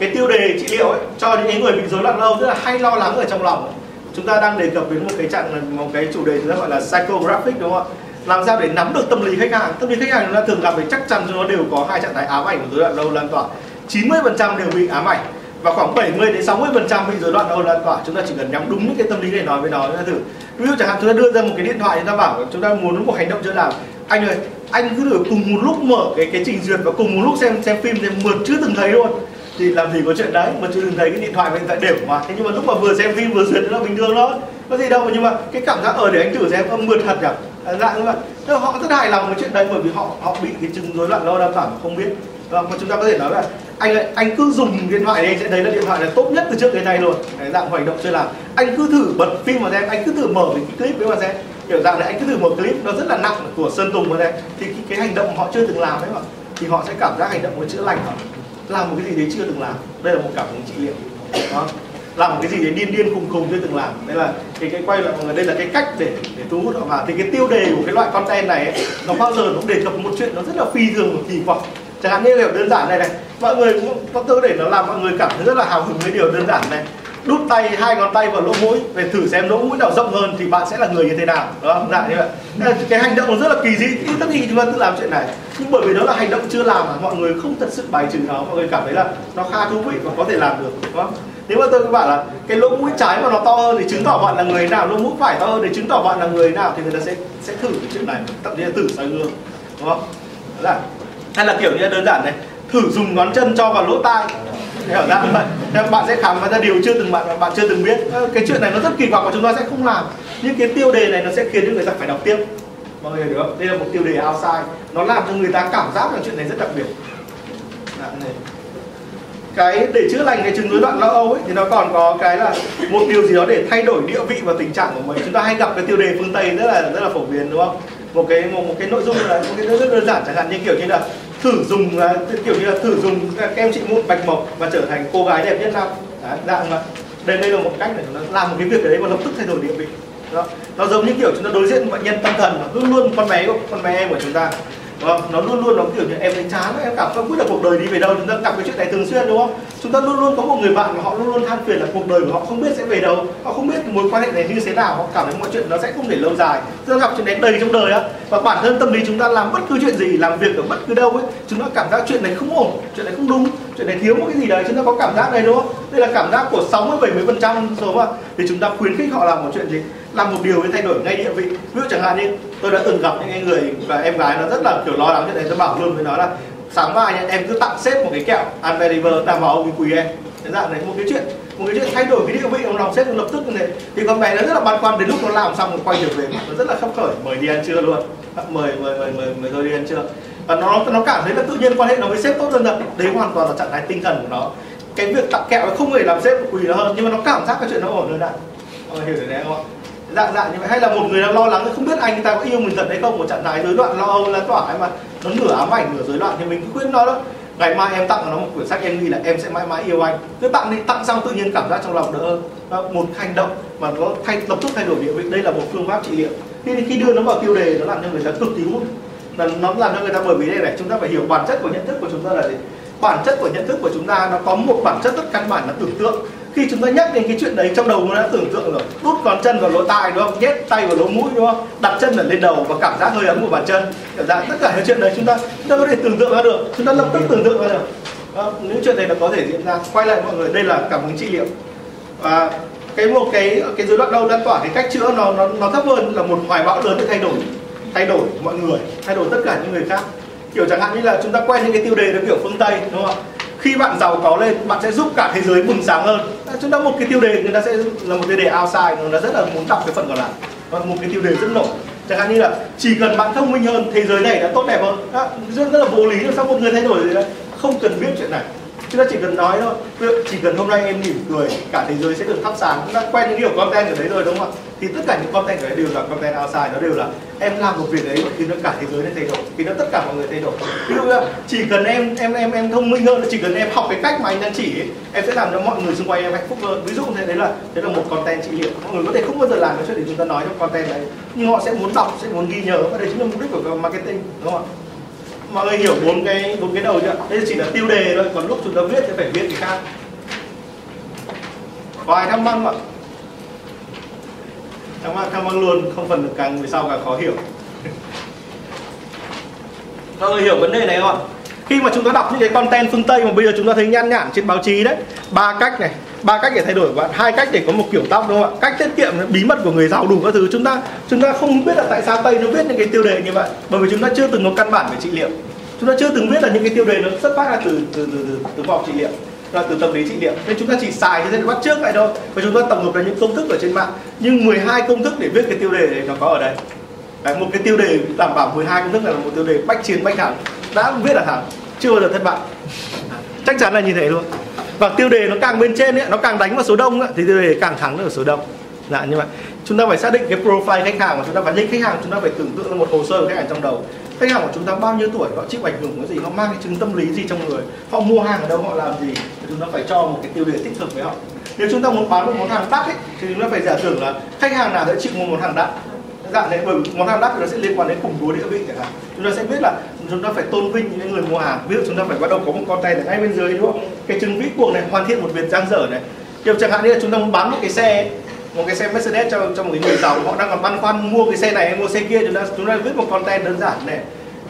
[SPEAKER 2] cái tiêu đề trị liệu ấy cho những người bị rối loạn lâu rất là hay lo lắng ở trong lòng. ấy chúng ta đang đề cập đến một cái trạng một cái chủ đề chúng ta gọi là psychographic, đúng không ạ? Làm sao để nắm được tâm lý khách hàng? Tâm lý khách hàng chúng ta thường gặp thì chắc chắn chúng nó đều có hai trạng thái ám ảnh của rối loạn lâu lan tỏa. 90% đều bị ám ảnh và khoảng 70 đến 60 phần trăm bị rối loạn lâu lan tỏa. Chúng ta chỉ cần nhắm đúng những cái tâm lý để nói với nó. Chúng ta thử. Ví dụ chẳng hạn chúng ta đưa ra một cái điện thoại, chúng ta bảo chúng ta muốn một hành động chưa làm anh ơi, anh cứ thử cùng một lúc mở cái cái trình duyệt và cùng một lúc xem xem phim thì mượt chưa từng thấy luôn thì làm gì có chuyện đấy mà chưa từng thấy cái điện thoại và điện thoại đều mà. Thế nhưng mà lúc mà vừa xem phim vừa duyệt nó là bình thường thôi. Có gì đâu nhưng mà cái cảm giác ở để anh thử xem âm mượt thật nhỉ? À, dạng như vậy Thế họ rất hài lòng với chuyện đấy bởi vì họ họ bị cái chứng rối loạn lo đa cảm không biết. Và mà chúng ta có thể nói là anh anh cứ dùng điện thoại này anh sẽ thấy là điện thoại là tốt nhất từ trước đến nay luôn. Cái dạng hành động chưa làm. Anh cứ thử bật phim mà xem anh cứ thử mở cái clip với mà xem. Kiểu dạng này anh cứ thử một clip nó rất là nặng của sơn tùng vào đây thì cái, cái hành động họ chưa từng làm đấy mà thì họ sẽ cảm giác hành động nó chữa lành họ làm một cái gì đấy chưa từng làm. Đây là một cảm hứng trị liệu đó làm một cái gì đấy điên điên khùng khùng chưa từng làm. Đây là cái cái quay lại mọi người đây là cái cách để để thu hút họ vào. Thì cái tiêu đề của cái loại content này ấy, nó bao giờ nó đề cập một chuyện nó rất là phi thường và kỳ vọng chẳng hạn như điều đơn giản này này mọi người cũng có tư để nó làm mọi người cảm thấy rất là hào hứng với điều đơn giản này đút tay hai ngón tay vào lỗ mũi để thử xem lỗ mũi nào rộng hơn thì bạn sẽ là người như thế nào. Đó dạng như vậy. Cái hành động nó rất là kỳ dị. Tất nhiên chúng ta tự làm chuyện này. Nhưng bởi vì đó là hành động chưa làm mà, mọi người không thật sự bài trừ nó. Mọi người cảm thấy là nó khá thú vị và có thể làm được, đúng không? Nếu mà tôi cứ bảo là cái lỗ mũi trái mà nó to hơn thì chứng tỏ bạn là người nào? Lỗ mũi phải to hơn thì chứng tỏ bạn là người nào? Thì người ta sẽ sẽ thử cái chuyện này. Thậm chí là thử soi gương, đúng không? Đó là, hay là kiểu như đơn giản này thử dùng ngón chân cho vào lỗ tai. Hiểu ra vậy. Nên bạn sẽ khám phá ra điều chưa từng bạn bạn chưa từng biết. Ờ, cái chuyện này nó rất kỳ quặc và chúng ta sẽ không làm. Nhưng cái tiêu đề này nó sẽ khiến cho người ta phải đọc tiếp. Mọi người hiểu không? Đây là một tiêu đề outside. Nó làm cho người ta cảm giác là chuyện này rất đặc biệt. Này. cái để chữa lành cái chứng rối loạn lo âu ấy thì nó còn có cái là một điều gì đó để thay đổi địa vị và tình trạng của mình chúng ta hay gặp cái tiêu đề phương tây rất là rất là phổ biến đúng không? Một cái một, một cái nội dung là một cái rất đơn giản chẳng hạn như kiểu như là thử dùng là kiểu như là thử dùng các em chị mụn bạch mộc và trở thành cô gái đẹp nhất năm. Đấy, vâng dạng mà đây đây là một cách để chúng ta làm một cái việc đấy và lập tức thay đổi địa vị. Đó. nó giống như kiểu chúng ta đối diện với bệnh nhân tâm thần mà luôn luôn con bé con bé em của chúng ta đúng không? nó luôn luôn nó kiểu như em thấy chán em cảm không biết là cuộc đời đi về đâu, chúng ta gặp cái chuyện này thường xuyên, đúng không? Chúng ta luôn luôn có một người bạn mà họ luôn luôn than phiền là cuộc đời của họ không biết sẽ về đâu, họ không biết mối quan hệ này như thế nào, họ cảm thấy mọi chuyện nó sẽ không thể lâu dài. Chúng ta gặp chuyện này đầy trong đời á, và bản thân tâm lý chúng ta làm bất cứ chuyện gì, làm việc ở bất cứ đâu ấy, chúng ta cảm giác chuyện này không ổn, chuyện này không đúng, chuyện này thiếu một cái gì đấy, chúng ta có cảm giác này, đúng không? Đây là cảm giác của 60 70 phần trăm số mà thì chúng ta khuyến khích họ làm một chuyện gì? Làm một điều để thay đổi ngay địa vị. Ví dụ chẳng hạn như tôi đã từng gặp những cái người và em gái nó rất là kiểu lo lắng chuyện này tôi bảo luôn với nó là sáng mai nhá, em cứ tặng sếp một cái kẹo Unbeliever đảm bảo ông ấy quỳ em. Thế dạng này một cái chuyện một cái chuyện thay đổi cái địa vị ông lòng sếp lập tức như thế. Thì con bé nó rất là băn khoăn đến lúc nó làm xong nó quay trở về nó rất là khóc khởi mời đi ăn trưa luôn. Mời mời mời mời mời tôi đi ăn trưa. Và nó nó cảm thấy là tự nhiên quan hệ nó với sếp tốt hơn thật. Đấy hoàn toàn là trạng thái tinh thần của nó. Cái việc tặng kẹo nó không hề làm sếp quỳ nó hơn nhưng mà nó cảm giác cái chuyện nó ổn hơn đã hiểu được đấy không ạ? Dạng dạng như vậy hay là một người đang lo lắng không biết anh ta có yêu mình thật hay không? Một trạng thái rối loạn lo âu lan tỏa ấy mà nó nửa ám ảnh nửa rối loạn thì mình cứ khuyên nó đó. Ngày mai em tặng nó một quyển sách, em nghĩ là em sẽ mãi mãi yêu anh. Cứ tặng đi tặng xong tự nhiên cảm giác trong lòng đỡ hơn. Một hành động mà nó thay, lập tức thay đổi địa vị. Đây là một phương pháp trị liệu. Khi khi đưa nó vào tiêu đề, nó làm cho người ta cực kỳ hút. Là nó làm cho người ta bởi vì đây này, chúng ta phải hiểu bản chất của nhận thức của chúng ta là gì. Bản chất của nhận thức của chúng ta, nó có một bản chất rất căn bản là tưởng tượng khi chúng ta nhắc đến cái chuyện đấy trong đầu nó đã tưởng tượng rồi. Đút con chân vào lỗ tai đúng không? Nhét tay vào lỗ mũi đúng không? Đặt chân ở lên đầu và cảm giác hơi ấm của bàn chân. Cảm giác tất cả những chuyện đấy chúng ta chúng ta có thể tưởng tượng ra được. Chúng ta lập tức tưởng tượng ra được. À, những chuyện này nó có thể diễn ra. Quay lại mọi người đây là cảm hứng trị liệu. Và cái một cái cái dối loạn đau lan tỏa cái cách chữa nó nó nó thấp hơn là một hoài bão lớn để thay đổi thay đổi mọi người thay đổi tất cả những người khác. Kiểu chẳng hạn như là chúng ta quen những cái tiêu đề nó kiểu phương tây đúng không ạ? Khi bạn giàu có lên bạn sẽ giúp cả thế giới bừng sáng hơn. À, chúng ta một cái tiêu đề người ta sẽ là một tiêu đề outside người ta rất là muốn đọc cái phần còn lại. Và một cái tiêu đề rất nổi. Chẳng hạn như là chỉ cần bạn thông minh hơn thế giới này đã tốt đẹp hơn. Đó, rất, rất là vô lý sao một người thay đổi gì đấy không cần biết chuyện này chúng ta chỉ cần nói thôi. Chỉ cần hôm nay em mỉm cười cả thế giới sẽ được thắp sáng. Chúng ta quen những điều content ở đấy rồi đúng không ạ? Thì tất cả những content ở đấy đều là content outside nó đều là em làm một việc đấy thì nó cả thế giới này thay đổi thì nó tất cả mọi người thay đổi. Ví dụ là chỉ cần em em em em thông minh hơn chỉ cần em học cái cách mà anh đang chỉ ấy, em sẽ làm cho mọi người xung quanh em hạnh phúc hơn. Ví dụ thế đấy là đấy là một content trị liệu. Mọi người có thể không bao giờ làm cái chuyện để chúng ta nói trong content đấy nhưng họ sẽ muốn đọc sẽ muốn ghi nhớ. Và đấy chính là mục đích của marketing đúng không ạ? Mọi người hiểu bốn cái bốn cái đầu chưa đây chỉ là tiêu đề thôi, còn lúc chúng ta viết thì phải viết cái khác. Có ai thắc mắc không ạ? Thắc mắc thắc mắc luôn, không phần được càng về sau càng khó hiểu. [LAUGHS] Mọi người hiểu vấn đề này không ạ? Khi mà chúng ta đọc những cái content phương tây mà bây giờ chúng ta thấy nhan nhản trên báo chí đấy, ba cách này ba cách để thay đổi bạn. Hai cách để có một kiểu tóc đúng không ạ? Cách tiết kiệm bí mật của người giàu đủ các thứ. Chúng ta chúng ta không biết là tại sao tây nó viết những cái tiêu đề như vậy bởi vì chúng ta chưa từng có căn bản về trị liệu. Chúng ta chưa từng biết là những cái tiêu đề nó xuất phát ra từ từ từ từ, từ vòng trị liệu là từ tâm lý trị liệu. Nên chúng ta chỉ xài thế bắt trước vậy thôi và chúng ta tổng hợp ra những công thức ở trên mạng. Nhưng 12 công thức để viết cái tiêu đề này nó có ở đây. Đấy, một cái tiêu đề đảm bảo 12 công thức là một tiêu đề bách chiến bách thắng. Đã viết là thắng chưa bao giờ thất bại. Chắc chắn là như thế luôn và tiêu đề nó càng bên trên ấy, nó càng đánh vào số đông ấy, thì tiêu đề càng thắng ở số đông. Dạ như vậy. Chúng ta phải xác định cái profile khách hàng của chúng ta và những khách hàng chúng ta phải tưởng tượng là một hồ sơ của khách hàng trong đầu. Khách hàng của chúng ta bao nhiêu tuổi họ chịu ảnh hưởng cái gì họ mang cái chứng tâm lý gì trong người họ mua hàng ở đâu họ làm gì thì chúng ta phải cho một cái tiêu đề thích hợp với họ. Nếu chúng ta muốn bán một món hàng đắt ấy, thì chúng ta phải giả tưởng là khách hàng nào sẽ chịu một món hàng đắt dạng đấy bởi món hàng đắt thì nó sẽ liên quan đến khủng bố địa vị chẳng hạn. Chúng ta sẽ biết là chúng ta phải tôn vinh những người mua hàng. Ví dụ chúng ta phải bắt đầu có một con tay ở ngay bên dưới, đúng không? Cái chứng vĩ cuồng này, hoàn thiện một việc giang dở này. Kiểu chẳng hạn như là chúng ta muốn bán một cái xe, một cái xe Mercedes cho cho một cái người giàu, họ đang còn băn khoăn mua cái xe này hay mua xe kia. Chúng ta chúng ta viết một content đơn giản này.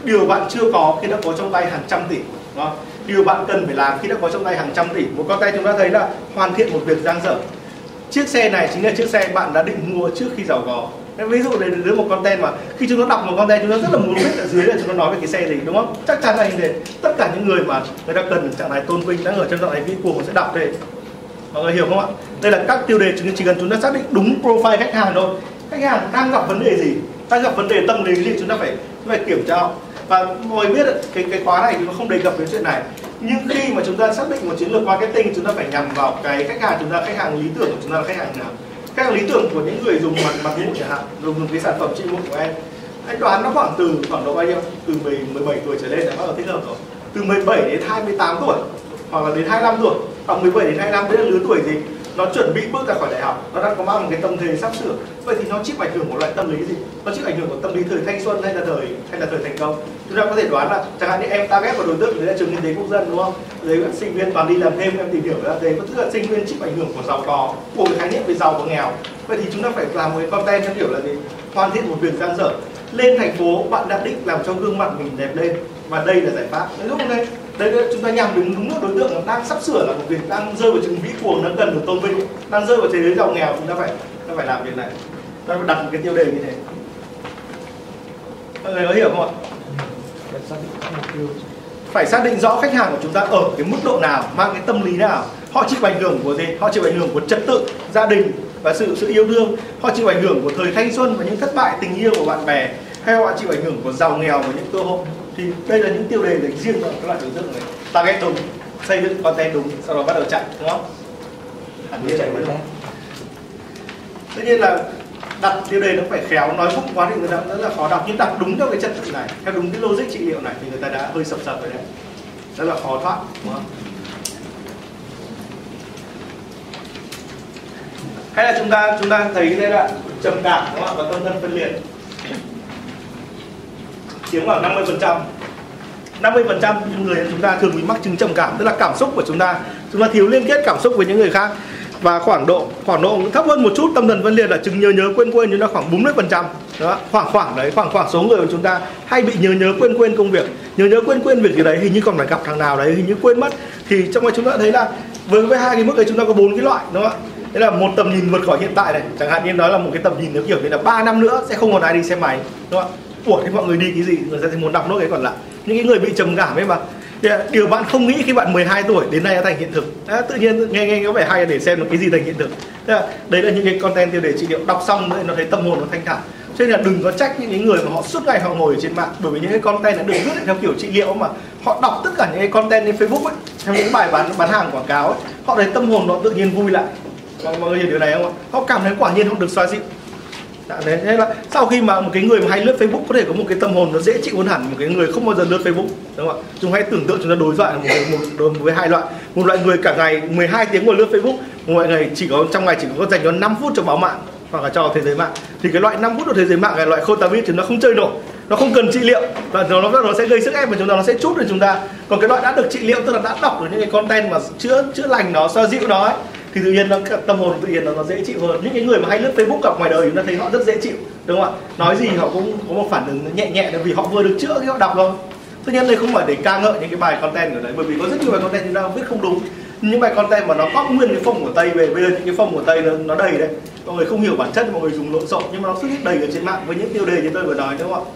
[SPEAKER 2] Điều bạn chưa có khi đã có trong tay hàng trăm tỷ, đúng không? điều bạn cần phải làm khi đã có trong tay hàng trăm tỷ. Một content chúng ta thấy là hoàn thiện một việc giang dở. Chiếc xe này chính là chiếc xe bạn đã định mua trước khi giàu có ví dụ đấy là một content mà khi chúng ta đọc một content chúng ta rất là muốn biết ở dưới là chúng ta nói về cái xe gì, đúng không? Chắc chắn là như thế. Tất cả những người mà người ta cần trạng thái tôn vinh đang ở trong trạng thái vi cuồng sẽ đọc đây mọi người hiểu không ạ? Đây là các tiêu đề chúng chỉ cần chúng ta xác định đúng profile khách hàng thôi. Khách hàng đang gặp vấn đề gì? Đang gặp vấn đề tâm lý gì chúng ta phải, chúng ta phải kiểm tra. Và mọi người biết cái cái khóa này thì nó không đề cập đến chuyện này. Nhưng khi mà chúng ta xác định một chiến lược marketing, chúng ta phải nhằm vào cái khách hàng chúng ta, khách hàng lý tưởng của chúng ta là khách hàng nào? Các lý tưởng của những người dùng mặt mặt mũi chẳng hạn dùng cái sản phẩm trị mụn của em. Anh đoán nó khoảng từ khoảng độ bao nhiêu? Từ 10, 17 tuổi trở lên là bắt đầu thích hợp rồi. Từ 17 đến 28 tuổi hoặc là đến 25 tuổi. Khoảng 17 đến 25 đấy là lứa tuổi gì? Nó chuẩn bị bước ra khỏi đại học, nó đang có mang một cái tâm thế sắp sửa. Vậy thì nó chịu ảnh hưởng của loại tâm lý gì? Nó chịu ảnh hưởng của tâm lý thời thanh xuân hay là thời, hay là thời thành công? Chúng ta có thể đoán là chẳng hạn như em target vào đối tượng đấy là trường kinh tế quốc dân, đúng không? Đấy là sinh viên toàn đi làm thêm, em tìm hiểu ra đấy. Tức là sinh viên chịu ảnh hưởng của giàu có, của cái khái niệm về giàu và nghèo. Vậy thì chúng ta phải làm một cái content theo kiểu là gì? Hoàn thiện một việc gian dở. Lên thành phố, bạn đã định làm cho gương mặt mình đẹp lên. Và đây là giải pháp. Lúc đây đây chúng ta nhằm đúng đúng đối tượng đang sắp sửa là một việc đang rơi vào trường vĩ cuồng nó cần được tôn vinh. Đang rơi vào thế giới giàu nghèo chúng ta phải ta phải làm việc này. Ta phải đặt một cái tiêu đề như thế. Mọi người có hiểu không ạ? Phải xác định rõ khách hàng của chúng ta ở cái mức độ nào mang cái tâm lý nào. Họ chịu ảnh hưởng của gì? Họ chịu ảnh hưởng của trật tự gia đình và sự sự yêu đương họ chịu ảnh hưởng của thời thanh xuân và những thất bại tình yêu của bạn bè. Hay họ chịu ảnh hưởng của giàu nghèo và những cơ hội thì đây là những tiêu đề dành riêng cho các loại đối tượng này. Target đúng xây dựng content đúng sau đó bắt đầu chạy đúng không? Hẳn nhiên chạy vẫn tất nhiên là đặt tiêu đề nó phải khéo nói vụng quá thì người ta rất là khó đọc. Nhưng đặt đúng theo cái chất tự này theo đúng cái logic trị liệu này thì người ta đã hơi sập sập rồi đấy. Rất là khó thoát đúng không? Hay là chúng ta chúng ta thấy đây là trầm cảm đúng không và tâm thân phân liệt chiếm khoảng 50 phần trăm. 50 phần trăm những người chúng ta thường bị mắc chứng trầm cảm, tức là cảm xúc của chúng ta. Chúng ta thiếu liên kết cảm xúc với những người khác. Và khoảng độ khoảng độ thấp hơn một chút, tâm thần phân liệt là chứng nhớ nhớ quên quên chúng ta khoảng 40 phần trăm. Đó, khoảng khoảng đấy, khoảng khoảng số người của chúng ta hay bị nhớ nhớ quên quên công việc. Nhớ nhớ quên quên việc gì đấy, hình như còn phải gặp thằng nào đấy, hình như quên mất. Thì trong này chúng ta thấy là với với hai cái mức đấy chúng ta có bốn cái loại, đúng không ạ? Đấy là một tầm nhìn vượt khỏi hiện tại này. Chẳng hạn như nói là một cái tầm nhìn, nó kiểu như là 3 năm nữa sẽ không còn ai đi xe máy, đúng không ạ? Ủa thì mọi người đi cái gì người ta sẽ muốn đọc nốt cái còn lại. Những cái người bị trầm cảm ấy mà. À, điều bạn không nghĩ khi bạn 12 tuổi đến nay đã thành hiện thực. À, tự nhiên nghe nghe có vẻ hay để xem được cái gì thành hiện thực. Là, đấy là những cái content tiêu đề trị liệu. Đọc xong nữa nó thấy tâm hồn nó thanh thản. Cho nên là đừng có trách những cái người mà họ suốt ngày họ ngồi ở trên mạng. Bởi vì những cái content đã được viết theo kiểu trị liệu mà. Họ đọc tất cả những cái content trên Facebook ấy theo những bài bán bán hàng quảng cáo ấy họ thấy tâm hồn nó tự nhiên vui lại. Mọi người hiểu điều này không ạ? Họ cảm thấy quả nhiên họ được xoa dịu. Dạ, đã đấy, thế là sau khi mà một cái người mà hay lướt Facebook có thể có một cái tâm hồn nó dễ chịu hơn hẳn một cái người không bao giờ lướt Facebook đúng không ạ? Chúng hãy tưởng tượng chúng ta đối thoại một, một, một với hai loại. Một loại người cả ngày 12 tiếng ngồi lướt Facebook một loại người chỉ có trong ngày chỉ có dành cho 5 phút cho báo mạng hoặc là cho thế giới mạng. Thì cái loại 5 phút của thế giới mạng là loại khô thì nó không chơi nổi nó không cần trị liệu và nó nó sẽ gây sức ép và chúng ta nó sẽ chút được chúng ta. Còn cái loại đã được trị liệu tức là đã đọc được những cái content mà chữa chữa lành nó xoa dịu nó ấy, thì tự nhiên nó tâm hồn tự nhiên nó, nó dễ chịu hơn. Những cái người mà hay lướt facebook gặp ngoài đời chúng ta thấy họ rất dễ chịu đúng không ạ? Nói gì họ cũng có một phản ứng nhẹ nhẹ vì họ vừa được chữa khi họ đọc thôi. Tất nhiên đây không phải để ca ngợi những cái bài content ở đấy bởi vì có rất nhiều bài content chúng ta viết không đúng. Những bài content mà nó có nguyên cái phong của tây về bây giờ những cái phong của tây nó, nó đầy đấy. Mọi người không hiểu bản chất mọi người dùng lộn xộn nhưng mà nó xuất hiện đầy ở trên mạng với những tiêu đề như tôi vừa nói đúng không ạ?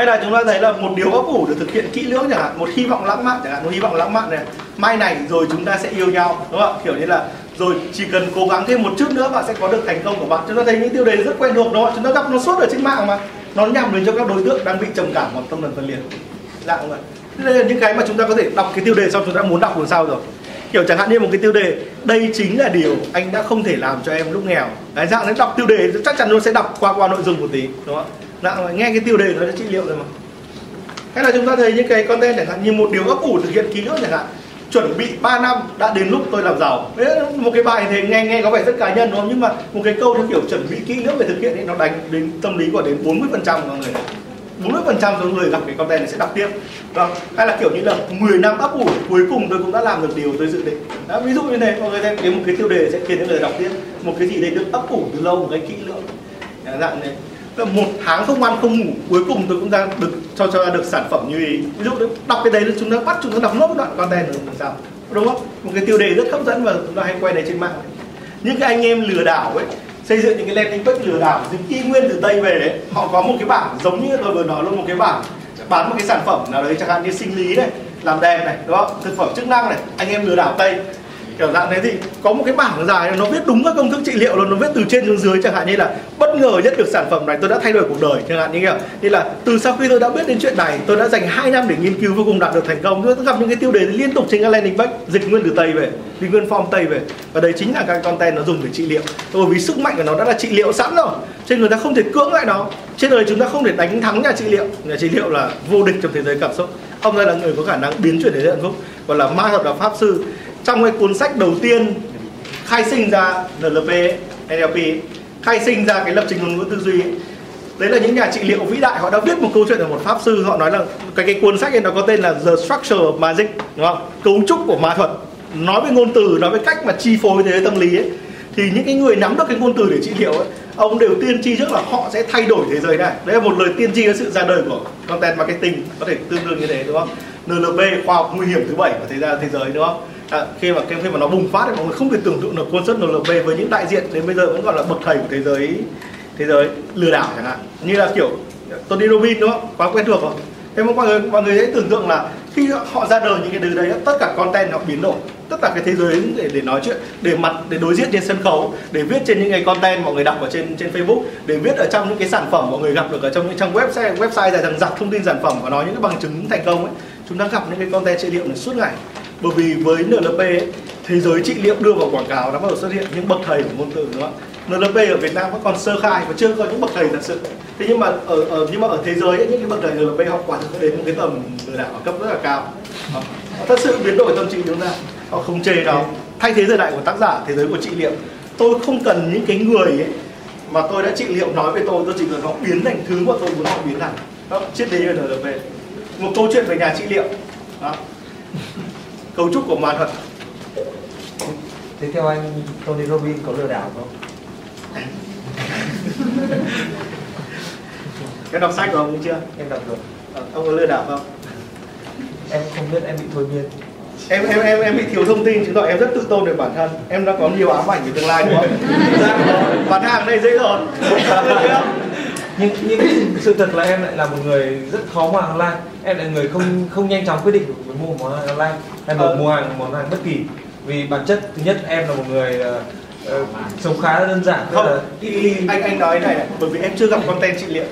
[SPEAKER 2] Hay là chúng ta thấy là một điều ấp ủ được thực hiện kỹ lưỡng chẳng hạn, một hy vọng lãng mạn chẳng hạn, một hy vọng lãng mạn này, mai này rồi chúng ta sẽ yêu nhau, đúng không ạ? Kiểu như là, rồi chỉ cần cố gắng thêm một chút nữa bạn sẽ có được thành công của bạn. Chúng ta thấy những tiêu đề rất quen thuộc đó chúng ta gặp nó suốt ở trên mạng mà. Nó nhằm đến cho các đối tượng đang bị trầm cảm hoặc tâm thần phân liệt. Dạ không ạ? Đây là những cái mà chúng ta có thể đọc cái tiêu đề xong chúng ta muốn đọc làm sao rồi? Kiểu chẳng hạn như một cái tiêu đề, đây chính là điều anh đã không thể làm cho em lúc nghèo. Đấy, dạng đấy, đọc tiêu đề chắc chắn nó sẽ đọc qua qua nội dung một tí, đúng không ạ? Dạ, nghe cái tiêu đề nó đã trị liệu rồi mà. Hay là chúng ta thấy những cái content chẳng hạn như một điều ấp ủ thực hiện kỹ ức chẳng hạn chuẩn bị 3 năm đã đến lúc tôi làm giàu. Đấy, một cái bài thì nghe nghe có vẻ rất cá nhân đúng không? Nhưng mà một cái câu theo kiểu chuẩn bị kỹ lưỡng về thực hiện ấy nó đánh đến tâm lý của đến 40 phần trăm mọi người. 40 phần trăm số người gặp cái content này sẽ đọc tiếp. Vâng hay là kiểu như là 10 năm ấp ủ cuối cùng tôi cũng đã làm được điều tôi dự định. Đó, ví dụ như thế mọi người xem cái một cái tiêu đề sẽ khiến những người đọc tiếp. Một cái gì đấy được ấp ủ từ lâu một cái kỹ lưỡng. Dạ, dạng này một tháng không ăn, không ngủ, cuối cùng tôi cũng ra được, cho cho ra được sản phẩm như ý. Ví dụ đọc cái đấy chúng ta bắt chúng ta đọc nốt đoạn content rồi làm sao? Đúng không? Một cái tiêu đề rất hấp dẫn và chúng ta hay quay đấy trên mạng những cái anh em lừa đảo ấy, xây dựng những cái landing page lừa đảo, dịch y nguyên từ tây về đấy, họ có một cái bảng giống như tôi vừa nói luôn, một cái bảng bán một cái sản phẩm nào đấy, chẳng hạn như sinh lý này, làm đẹp này, đúng không? Thực phẩm chức năng này, anh em lừa đảo tây kiểu dạng thế thì có một cái bảng dài nó viết đúng các công thức trị liệu luôn, nó viết từ trên xuống dưới, chẳng hạn như là bất ngờ nhất được sản phẩm này, tôi đã thay đổi cuộc đời, chẳng hạn như kiểu, như là từ sau khi tôi đã biết đến chuyện này, tôi đã dành 2 năm để nghiên cứu vô cùng đạt được thành công. Tôi gặp những cái tiêu đề liên tục trên các landing page, dịch nguyên từ tây về dịch nguyên form tây về. Và đây chính là các content nó dùng để trị liệu. Bởi vì sức mạnh của nó đã là trị liệu sẵn rồi trên người ta không thể cưỡng lại nó. Trên đời chúng ta không thể đánh thắng nhà trị liệu. Nhà trị liệu là vô địch trong thế giới cảm xúc. Ông đây là người có khả năng biến chuyển đến hạnh phúc. Gọi là ma thuật là pháp sư trong cái cuốn sách đầu tiên khai sinh ra NLP NLP khai sinh ra cái lập trình ngôn ngữ tư duy, đấy là những nhà trị liệu vĩ đại, họ đã viết một câu chuyện ở một pháp sư, họ nói là cái cái cuốn sách này nó có tên là The Structure of Magic, đúng không? Cấu trúc của ma thuật. Nói về ngôn từ, nói về cách mà chi phối thế giới tâm lý ấy, thì những cái người nắm được cái ngôn từ để trị liệu ấy, ông đều tiên tri trước là họ sẽ thay đổi thế giới này. Đấy là một lời tiên tri cho sự ra đời của content marketing có thể tương đương như thế, đúng không? NLP khoa học nguy hiểm thứ bảy của thế giới thế giới, đúng không? À, khi mà khi mà nó bùng phát thì mọi người không thể tưởng tượng được concert NLP với những đại diện đến bây giờ vẫn còn là bậc thầy của thế giới thế giới lừa đảo chẳng hạn. Như là kiểu Tony Robbins đúng không? Quá quen thuộc rồi. Thế mà mọi người mọi người sẽ tưởng tượng là khi họ ra đời những cái từ đấy tất cả content họ biến đổi. Tất cả cái thế giới để để nói chuyện để mặt để đối diện trên sân khấu để viết trên những cái content mọi người đọc ở trên trên Facebook để viết ở trong những cái sản phẩm mọi người gặp được ở trong những trang website website dài dằng dặc thông tin sản phẩm và nói những cái bằng chứng thành công ấy. Chúng ta gặp những cái content trị liệu này suốt ngày bởi vì với NLP ấy, thế giới trị liệu đưa vào quảng cáo đã bắt đầu xuất hiện những bậc thầy của ngôn từ đúng không ạ? NLP ở Việt Nam vẫn còn sơ khai và chưa có những bậc thầy thật sự. Thế nhưng mà ở, ở nhưng mà ở thế giới ấy, những cái bậc thầy NLP họ quả thực đến một cái tầm lừa đảo ở cấp rất là cao. Họ, họ thật sự biến đổi tâm trí chúng ta. Họ không chê đâu. Thay thế thời đại của tác giả thế giới của trị liệu. Tôi không cần những cái người ấy mà tôi đã trị liệu nói về tôi tôi chỉ cần họ biến thành thứ mà tôi muốn họ biến thành. Đó triết lý về NLP một câu chuyện về nhà trị liệu. Đó cấu trúc của ma thuật
[SPEAKER 3] Thế theo anh Tony Robbins có lừa đảo không? [LAUGHS]
[SPEAKER 2] cái đọc sách của ông chưa
[SPEAKER 3] Em đọc rồi.
[SPEAKER 2] Ờ, ông có lừa đảo không
[SPEAKER 3] Em không biết em bị thôi miên.
[SPEAKER 2] em em em em bị thiếu thông tin chứng tỏ em rất tự tôn về bản thân em đã có nhiều ám ảnh về tương lai đúng không dạ, bán hàng đây dễ rồi? [LAUGHS]
[SPEAKER 3] Nhưng nhưng sự thật là em lại là một người rất khó mua hàng online. Em là người không không nhanh chóng quyết định với mua món hàng online hay một
[SPEAKER 2] Ờ.
[SPEAKER 3] mua hàng món hàng bất kỳ. Vì bản chất thứ nhất em là một người ờ, sống khá là đơn giản. là
[SPEAKER 2] không thì anh anh nói này này bởi vì em chưa gặp content trị liệu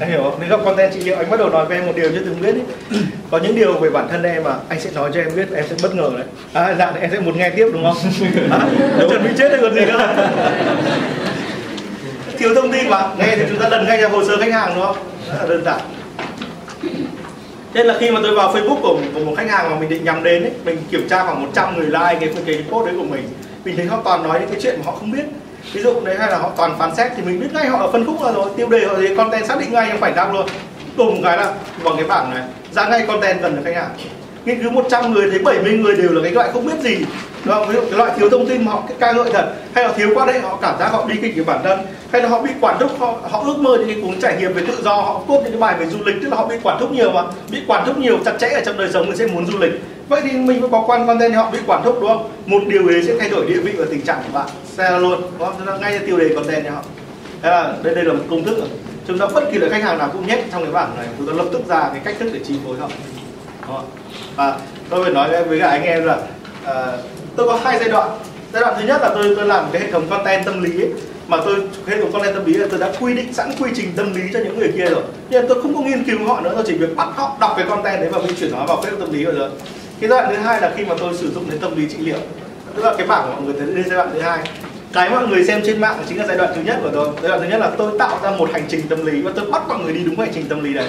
[SPEAKER 2] anh hiểu không nếu gặp content trị liệu anh bắt đầu nói với em một điều chưa từng biết ý. [COUGHS] có những điều về bản thân em mà anh sẽ nói cho em biết em sẽ bất ngờ đấy à dạ em sẽ muốn nghe tiếp đúng không [LAUGHS] à, chuẩn bị chết đây còn gì nữa [LAUGHS] thiếu thông tin mà nghe thì chúng ta lần ngay ra hồ sơ khách hàng đúng không rất là đơn giản nên là khi mà tôi vào Facebook của, của một khách hàng mà mình định nhắm đến ấy, mình kiểm tra khoảng 100 người like cái cái post đấy của mình mình thấy họ toàn nói những cái chuyện mà họ không biết. Ví dụ đấy hay là họ toàn phán xét thì mình biết ngay họ ở phân khúc là rồi tiêu đề họ thì content xác định ngay trong khoảnh khắc luôn. Cùng cái là vào cái bảng này ra ngay content cần được khách hàng. Nghiên cứu 100 người thấy 70 người đều là cái loại không biết gì. Đúng không? ví dụ cái loại thiếu thông tin mà họ ca ngợi thật hay là thiếu quá đấy họ cảm giác họ bi kịch về bản thân hay là họ bị quản thúc họ, họ ước mơ những cái cuốn trải nghiệm về tự do họ cốt những cái bài về du lịch tức là họ bị quản thúc nhiều mà bị quản thúc nhiều chặt chẽ ở trong đời sống mình sẽ muốn du lịch. Vậy thì mình mới có quan content thì họ bị quản thúc đúng không? Một điều đấy sẽ thay đổi địa vị và tình trạng của bạn. Xe luôn đúng không? Là ngay tiêu đề content cho họ. Thế là đây đây là một công thức. Rồi. chúng ta bất kỳ là khách hàng nào cũng nhét trong cái bảng này. Chúng ta lập tức ra cái cách thức để chi phối họ. Và tôi phải nói với cả anh em là à, tôi có hai giai đoạn. Giai đoạn thứ nhất là tôi tôi làm cái hệ thống content tâm lý ấy, mà tôi hệ thống content tâm lý là tôi đã quy định sẵn quy trình tâm lý cho những người kia rồi. Nhưng tôi không có nghiên cứu họ nữa, tôi chỉ việc bắt họ đọc cái content đấy và mình chuyển nó vào phép tâm lý rồi rồi. Cái giai đoạn thứ hai là khi mà tôi sử dụng đến tâm lý trị liệu. Tức là cái bảng của mọi người thấy đây giai đoạn thứ hai. Cái mọi người xem trên mạng chính là giai đoạn thứ nhất của tôi. Giai đoạn thứ nhất là tôi tạo ra một hành trình tâm lý và tôi bắt mọi người đi đúng hành trình tâm lý đấy.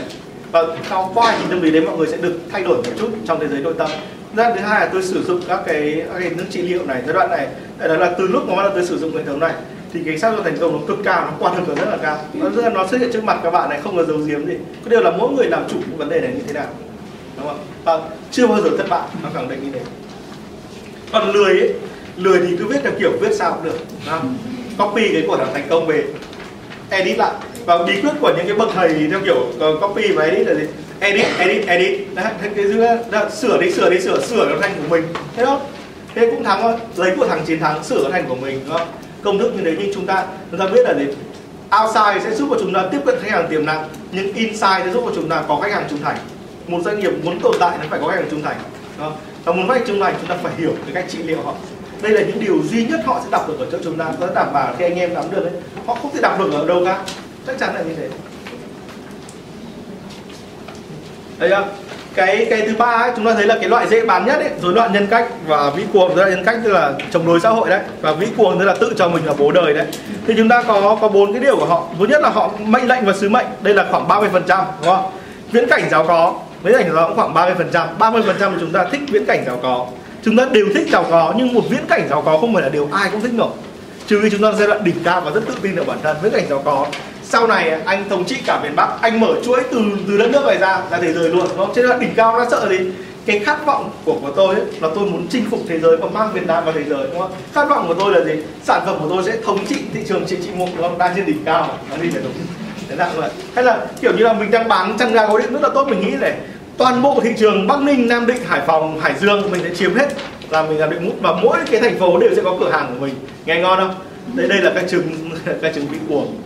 [SPEAKER 2] Và sau qua hành trình tâm lý đấy, mọi người sẽ được thay đổi một chút trong thế giới nội tâm. Giai đoạn thứ hai là tôi sử dụng các cái các cái nước trị liệu này. Giai đoạn này đó là từ lúc mà bắt đầu tôi sử dụng hệ thống này thì cái xác suất thành công nó cực cao nó quan thực là rất là cao. Nó, rất là- nó xuất hiện trước mặt các bạn này không có giấu giếm gì. Cái điều là mỗi người làm chủ cái vấn đề này như thế nào. Đúng không? Và chưa bao giờ thất bại nó khẳng định như thế. Còn lười ấy lười thì cứ viết theo kiểu viết sao cũng được không? copy cái của thằng thành công về edit lại. Và bí quyết của những cái bậc thầy theo kiểu ờ, copy và edit là gì? Edit edit edit. Đấy, thế cái thứ đó, sửa đi sửa đi sửa sửa nó thành của mình. Thế đó. Thế cũng thắng thôi. Lấy của thằng chiến thắng sửa nó thành của mình đúng không? Công thức như thế nhưng chúng ta chúng ta biết là gì? Outside sẽ giúp cho chúng ta tiếp cận khách hàng tiềm năng, nhưng inside sẽ giúp cho chúng ta có khách hàng trung thành. Một doanh nghiệp muốn tồn tại nó phải có khách hàng trung thành đó. và muốn khách hàng trung thành, chúng ta phải hiểu cái cách trị liệu họ. Đây là những điều duy nhất họ sẽ đọc được ở chỗ chúng ta. Có đảm bảo khi anh em nắm được ấy, họ không thể đọc được ở đâu cả. Chắc chắn là như thế. Thấy ạ cái cái thứ ba ấy, chúng ta thấy là cái loại dễ bán nhất ấy rối loạn nhân cách và vĩ cuồng rối loạn nhân cách tức là chống đối xã hội đấy và vĩ cuồng tức là tự cho mình là bố đời đấy. Thì chúng ta có có bốn cái điều của họ. Thứ nhất là họ mệnh lệnh và sứ mệnh đây là khoảng 30% đúng không? Viễn cảnh giáo có viễn cảnh giáo cũng khoảng 30% 30% chúng ta thích viễn cảnh giáo có. Chúng ta đều thích giàu có nhưng một viễn cảnh giàu có không phải là điều ai cũng thích nổi. Trừ khi chúng ta giai đoạn đỉnh cao và rất tự tin ở bản thân viễn cảnh giàu có sau này anh thống trị cả miền Bắc anh mở chuỗi từ từ đất nước này ra ra thế giới luôn đúng không? Trên là đỉnh cao nó sợ gì? Cái khát vọng của của tôi ấy, là tôi muốn chinh phục thế giới và mang Việt Nam vào thế giới đúng không? Khát vọng của tôi là gì? Sản phẩm của tôi sẽ thống trị thị trường trị trị mục đúng không? Đang trên đỉnh cao nó đi phải đúng thế nào vậy. Hay là kiểu như là mình đang bán chăn gà gối điện rất là tốt mình nghĩ này toàn bộ thị trường Bắc Ninh, Nam Định, Hải Phòng, Hải Dương mình sẽ chiếm hết là mình làm định mút và mỗi cái thành phố đều sẽ có cửa hàng của mình. Nghe ngon không? Đây đây là các trứng [LAUGHS] các trứng bị cuồng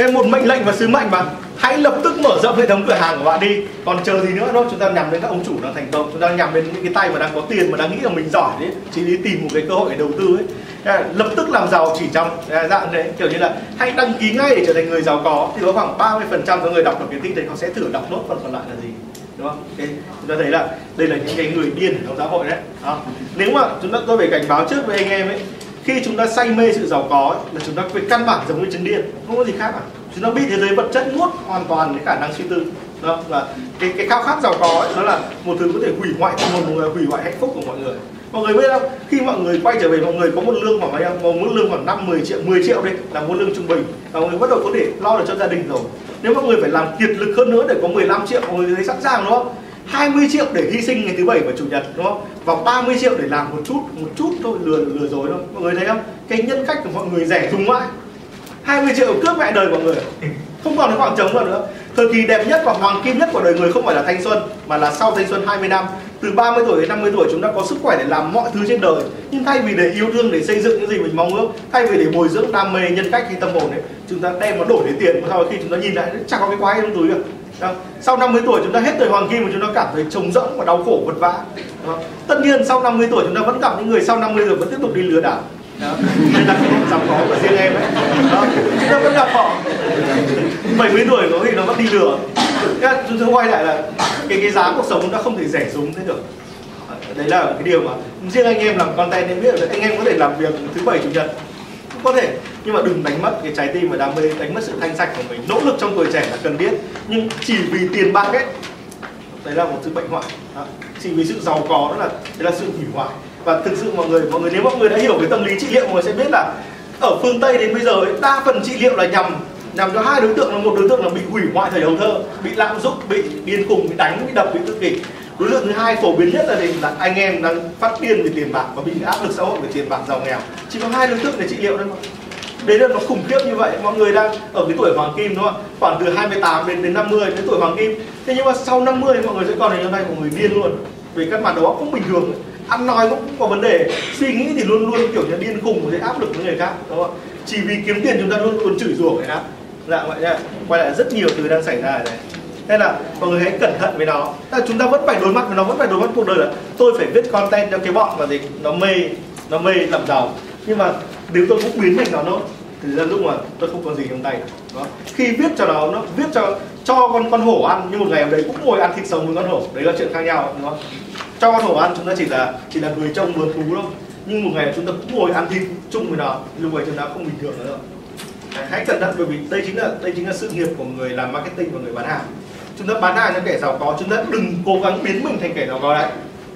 [SPEAKER 2] thêm một mệnh lệnh và sứ mệnh mà. Hãy lập tức mở rộng hệ thống cửa hàng của bạn đi. Còn chờ gì nữa đâu chúng ta nhằm đến các ông chủ đang thành công. Chúng ta nhằm đến những cái tay mà đang có tiền mà đang nghĩ là mình giỏi đấy. Chỉ đi tìm một cái cơ hội để đầu tư ấy. Lập tức làm giàu chỉ trong dạng đấy. Kiểu như là hãy đăng ký ngay để trở thành người giàu có. Thì có khoảng 30 phần trăm số người đọc được cái tin đấy họ sẽ thử đọc nốt. Phần còn lại là gì? Đúng không? Okay. chúng ta thấy là đây là những cái người điên trong xã hội đấy. À. Nếu mà chúng ta tôi phải cảnh báo trước với anh em ấy, khi chúng ta say mê sự giàu có ấy, là chúng ta về căn bản giống như chứng điên, không có gì khác cả. Chúng ta bị thế giới vật chất nuốt hoàn toàn cái khả năng suy tư. Đó là cái cái khao khát giàu có ấy, nó là một thứ có thể hủy hoại một người hủy hoại hạnh phúc của mọi người mọi người biết không khi mọi người quay trở về mọi người có một lương khoảng mấy nhiêu? một mức lương khoảng năm 10 triệu 10 triệu đấy là một lương trung bình và mọi người bắt đầu có thể lo được cho gia đình rồi nếu mọi người phải làm kiệt lực hơn nữa để có 15 triệu mọi người thấy sẵn sàng đúng không 20 triệu để hy sinh ngày thứ bảy và chủ nhật, đúng không? Và 30 triệu để làm một chút một chút thôi, lừa lừa dối thôi. Mọi người thấy không? Cái nhân cách của mọi người rẻ dùng ngoại. 20 triệu cướp mẹ đời mọi người. Không còn cái khoảng trống nào nữa. Thời kỳ đẹp nhất và hoàng kim nhất của đời người không phải là thanh xuân, mà là sau thanh xuân 20 năm. Từ 30 tuổi đến 50 tuổi, chúng ta có sức khỏe để làm mọi thứ trên đời. Nhưng thay vì để yêu thương, để xây dựng những gì mình mong ước, thay vì để bồi dưỡng đam mê, nhân cách hay tâm hồn ấy, chúng ta đem nó đổi lấy tiền. Sau khi chúng ta nhìn lại chẳng có cái quái trong túi được đó. sau 50 tuổi chúng ta hết thời hoàng kim và chúng ta cảm thấy trống rỗng và đau khổ vật vã đó. tất nhiên sau 50 tuổi chúng ta vẫn gặp những người sau 50 tuổi vẫn tiếp tục đi lừa đảo đó. là không giàu có của riêng em ấy đó. chúng ta vẫn gặp họ 70 tuổi có khi nó vẫn đi lừa chúng ta quay lại là cái cái giá cuộc sống nó không thể rẻ xuống thế được đấy là cái điều mà riêng anh em làm content em biết là anh em có thể làm việc thứ bảy chủ nhật có thể. Nhưng mà đừng đánh mất cái trái tim và đam mê đánh mất sự thanh sạch của mình. Nỗ lực trong tuổi trẻ là cần thiết nhưng chỉ vì tiền bạc ấy đấy là một sự bệnh hoại đó. chỉ vì sự giàu có đó là đấy là sự hủy hoại. Và thực sự mọi người mọi người nếu mọi người đã hiểu cái tâm lý trị liệu mọi người sẽ biết là ở phương tây đến bây giờ ấy, đa phần trị liệu là nhằm nhằm cho hai đối tượng là một đối tượng là bị hủy hoại thời hồng thơ bị lạm dụng bị điên khùng bị đánh bị đập bị tự kỷ đối tượng thứ hai phổ biến nhất là gì là anh em đang phát điên về tiền bạc và bị áp lực xã hội về tiền bạc giàu nghèo. Chỉ có hai đối tượng để trị liệu thôi mà. Đấy là nó khủng khiếp như vậy. Mọi người đang ở cái tuổi hoàng kim, đúng không khoảng từ 28 đến đến 50 đến tuổi hoàng kim. Thế nhưng mà sau 50 mọi người sẽ còn đến như này mọi người điên luôn. Vì các mặt đó cũng bình thường. Ăn nói cũng có vấn đề. Suy nghĩ thì luôn luôn kiểu như điên khùng với áp lực với người khác, đúng không chỉ vì kiếm tiền chúng ta luôn luôn chửi rủa người khác. Dạ vậy nha quay lại rất nhiều thứ đang xảy ra ở đây nên là mọi người hãy cẩn thận với nó. Là chúng ta vẫn phải đối mặt với nó vẫn phải đối mặt cuộc đời là tôi phải viết content cho cái bọn mà gì, nó mê nó mê làm giàu. Nhưng mà nếu tôi cũng biến thành nó nữa, thì ra lúc mà tôi không còn gì trong tay. Đó. khi viết cho nó nó viết cho cho con con hổ ăn, nhưng một ngày ở đấy cũng ngồi ăn thịt sống với con hổ. Đấy là chuyện khác nhau, đúng không? Cho con hổ ăn, chúng ta chỉ là chỉ là người trông vườn thú thôi. Nhưng một ngày chúng ta cũng ngồi ăn thịt chung với nó lúc ấy chúng ta không bình thường nữa hãy cẩn thận, bởi vì đây chính là, đây chính là sự nghiệp của người làm marketing và người bán hàng chúng ta bán hàng cho kẻ giàu có chúng ta đừng cố gắng biến mình thành kẻ giàu có đấy.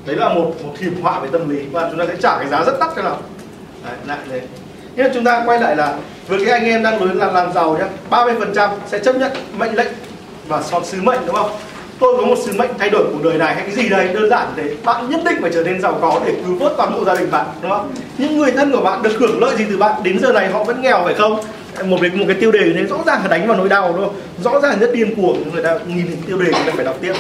[SPEAKER 2] Đấy là một một hiểm họa về tâm lý và chúng ta sẽ trả cái giá rất đắt cho nào đấy, lại thế nhưng chúng ta quay lại là với cái anh em đang muốn làm làm giàu nhá 30 phần trăm sẽ chấp nhận mệnh lệnh và son sứ mệnh đúng không? Tôi có một sứ mệnh thay đổi cuộc đời này hay cái gì đấy đơn giản thế. Bạn nhất định phải trở nên giàu có để cứu vớt toàn bộ gia đình bạn đúng không? Những người thân của bạn được hưởng lợi gì từ bạn? Đến giờ này họ vẫn nghèo phải không? Một cái một cái tiêu đề như thế rõ ràng là đánh vào nỗi đau đúng không? Rõ ràng rất điên cuồng người ta nhìn thấy tiêu đề người ta phải đọc tiếp.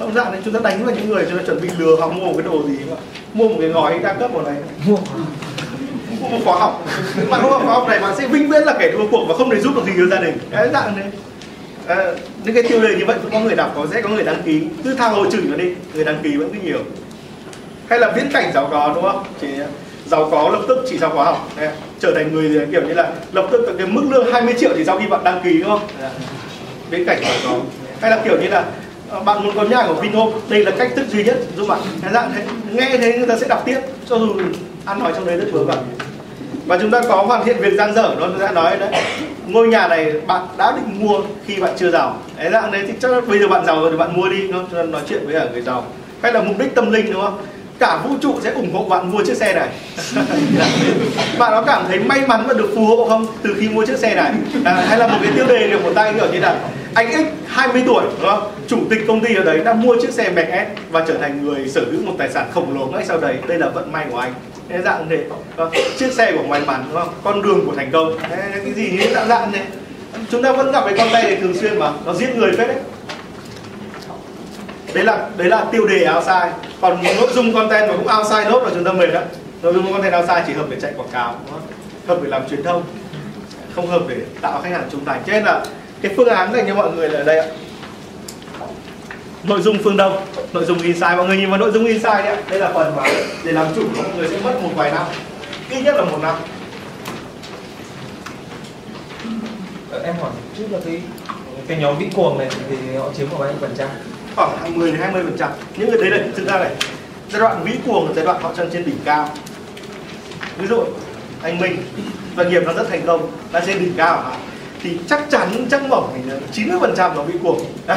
[SPEAKER 2] Rõ ràng đấy chúng ta đánh vào những người chúng ta chuẩn bị lừa họ mua một cái đồ gì mà mua một cái gói đa cấp vào này. Mua. Một khóa học. Bạn không học khóa học này bạn sẽ vinh viễn là kẻ thua cuộc và không thể giúp được gì cho gia đình. Cái dạng này à, những cái tiêu đề như vậy cũng có người đọc có sẽ có người đăng ký. Cứ tha hồ chửi nó đi người đăng ký vẫn cứ nhiều. Hay là viễn cảnh giàu có đúng không? Chỉ giàu có lập tức chỉ sau khóa học. Đấy, trở thành người kiểu như là lập tức cái mức lương 20 triệu chỉ sau khi bạn đăng ký đúng không? Bên cạnh giàu có. Hay là kiểu như là ờ, bạn muốn có nhà của Vinhome đây là cách thức duy nhất. Giúp bạn cái dạng thế nghe thế người ta sẽ đọc tiếp cho dù ăn nói trong đấy rất vớ vẩn. Và chúng ta có hoàn thiện việc gian dở nó đã nói đấy. Ngôi nhà này bạn đã định mua khi bạn chưa giàu. Đấy dạng đấy thì chắc là bây giờ bạn giàu rồi thì bạn mua đi đúng không? Chúng ta nói chuyện với cả người giàu. Hay là mục đích tâm linh đúng không? Cả vũ trụ sẽ ủng hộ bạn mua chiếc xe này. [LAUGHS] Bạn có cảm thấy may mắn và được phù hộ không từ khi mua chiếc xe này? À, hay là một cái tiêu đề được một tay kiểu như là anh X 20 tuổi đúng không? Chủ tịch công ty ở đấy đã mua chiếc xe Mercedes và trở thành người sở hữu một tài sản khổng lồ ngay sau đấy. Đây là vận may của anh. Thế dạng thế chiếc xe của may mắn đúng không? Con đường của thành công. Thế, cái gì như dạng dạng này. chúng ta vẫn gặp cái con tay này thường xuyên mà nó giết người phết đấy đấy là đấy là tiêu đề outside. Còn nội dung content mà cũng outside nốt là chúng ta mệt đó nội dung content outside chỉ hợp để chạy quảng cáo, đúng không? hợp để làm truyền thông. Không hợp để tạo khách hàng trung thành. Cho nên là cái phương án dành cho mọi người là ở đây ạ. Nội dung phương đông, nội dung inside. Mọi người nhìn vào nội dung inside đấy đây là phần mà để làm chủ, mọi người sẽ mất một vài năm. Ít nhất là một năm.
[SPEAKER 3] Ờ, em hỏi trước là cái cái nhóm vĩ cuồng này thì họ chiếm khoảng bao nhiêu phần trăm?
[SPEAKER 2] Khoảng 10 đến 20 phần trăm. Những người đấy là thực ra này, giai đoạn vĩ cuồng là giai đoạn họ chân trên đỉnh cao. Ví dụ, anh Minh, doanh nghiệp nó rất thành công, đã trên đỉnh cao hả? Thì chắc chắn, chắc mỏng mình 90 phần trăm nó bị cuồng. [LAUGHS]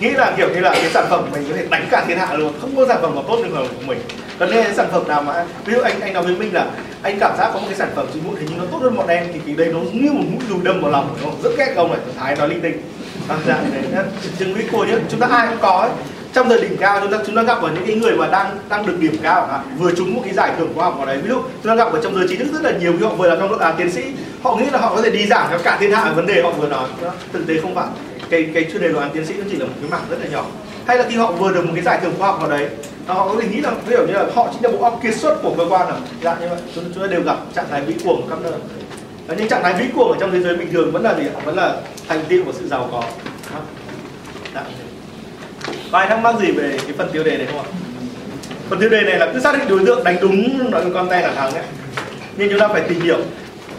[SPEAKER 2] Nghĩ là kiểu như là cái sản phẩm mình có thể đánh cả thiên hạ luôn, không có sản phẩm nào tốt được của mình. Còn nên sản phẩm nào mà, ví dụ anh anh nói với mình là anh cảm giác có một cái sản phẩm dịch vụ thì nhưng nó tốt hơn bọn em, thì cái đây nó như một mũi dùi đâm vào lòng nó rất ghét ông này, thái nói linh tinh à, dạ, đấy, chứng vĩ cô nhá chúng ta ai cũng có ấy. Trong thời đỉnh cao chúng ta chúng ta gặp ở những cái người mà đang đang được điểm cao à, vừa trúng một cái giải thưởng khoa học vào đấy. Ví dụ chúng ta gặp ở trong giới trí thức rất là nhiều khi họ vừa là trong lớp à, tiến sĩ. Họ nghĩ là họ có thể đi giảng cho cả thiên hạ vấn đề họ vừa nói. Vâng, thực tế không phải. Cái cái chuyên đề luận tiến sĩ nó chỉ là một cái mảng rất là nhỏ. Hay là khi họ vừa được một cái giải thưởng khoa học vào đấy à, họ có thể nghĩ là ví dụ như là họ chính là bộ óc kiệt xuất của cơ quan nào dạ như vậy. Chúng, chúng ta đều gặp trạng thái bị cuồng khắp nơi. Và những trạng thái vĩ cuồng ở trong thế giới bình thường vẫn là gì ạ? vẫn là thành tựu của sự giàu có dạ, Có ai thắc mắc gì về cái phần tiêu đề này không ạ? Phần tiêu đề này là cứ xác định đối tượng đánh đúng con tay content là thắng ấy. Nhưng chúng ta phải tìm hiểu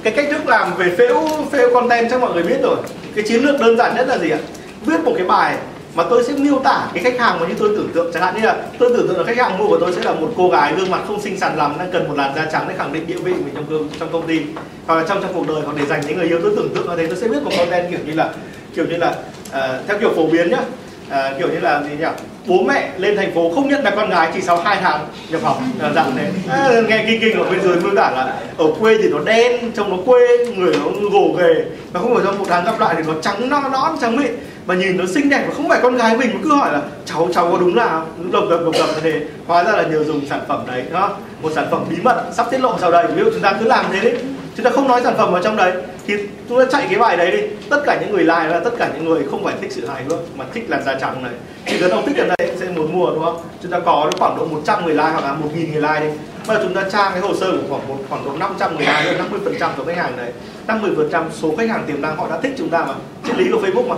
[SPEAKER 2] cái cách thức làm về phễu phễu content chắc mọi người biết rồi. Cái chiến lược đơn giản nhất là gì ạ? Viết một cái bài mà tôi sẽ miêu tả cái khách hàng mà như tôi tưởng tượng. Chẳng hạn như là tôi tưởng tượng là khách hàng mua của tôi sẽ là một cô gái gương mặt không xinh xắn lắm đang cần một làn da trắng để khẳng định địa vị của mình trong công trong công ty hoặc là trong trong cuộc đời hoặc để dành những người yêu tôi tưởng tượng. Là thế tôi sẽ viết một content kiểu như là kiểu như là uh, theo kiểu phổ biến nhá. Uh, kiểu như là gì nhỉ? Bố mẹ lên thành phố không nhận là con gái chỉ sau 2 tháng nhập học. Là dạng thế. À, nghe kinh kinh ở bên dưới miêu tả là ở quê thì nó đen trông nó quê người nó gồ ghề. Và không phải trong một tháng gặp lại thì nó trắng non nõn trắng mịn mà nhìn nó xinh đẹp mà không phải con gái mình mà cứ hỏi là, cháu cháu có đúng là lộc độc lộc độc thế? Hóa ra là nhờ dùng sản phẩm đấy đó một sản phẩm bí mật sắp tiết lộ sau đây. Ví dụ chúng ta cứ làm thế đấy chúng ta không nói sản phẩm vào trong đấy, thì chúng ta chạy cái bài đấy đi. Tất cả những người like và tất cả những người không phải thích sự hài hước, mà thích làn da trắng này. Chỉ cần ông thích cái đây sẽ muốn mua, đúng không? Chúng ta có khoảng độ 100 người like hoặc là 1 nghìn người like đi. Bây giờ chúng ta trang cái hồ sơ của khoảng một, khoảng độ 500 người like 50 phần trăm số khách hàng đấy. 50 phần trăm số khách hàng tiềm năng họ đã thích chúng ta mà. Triết lý của Facebook mà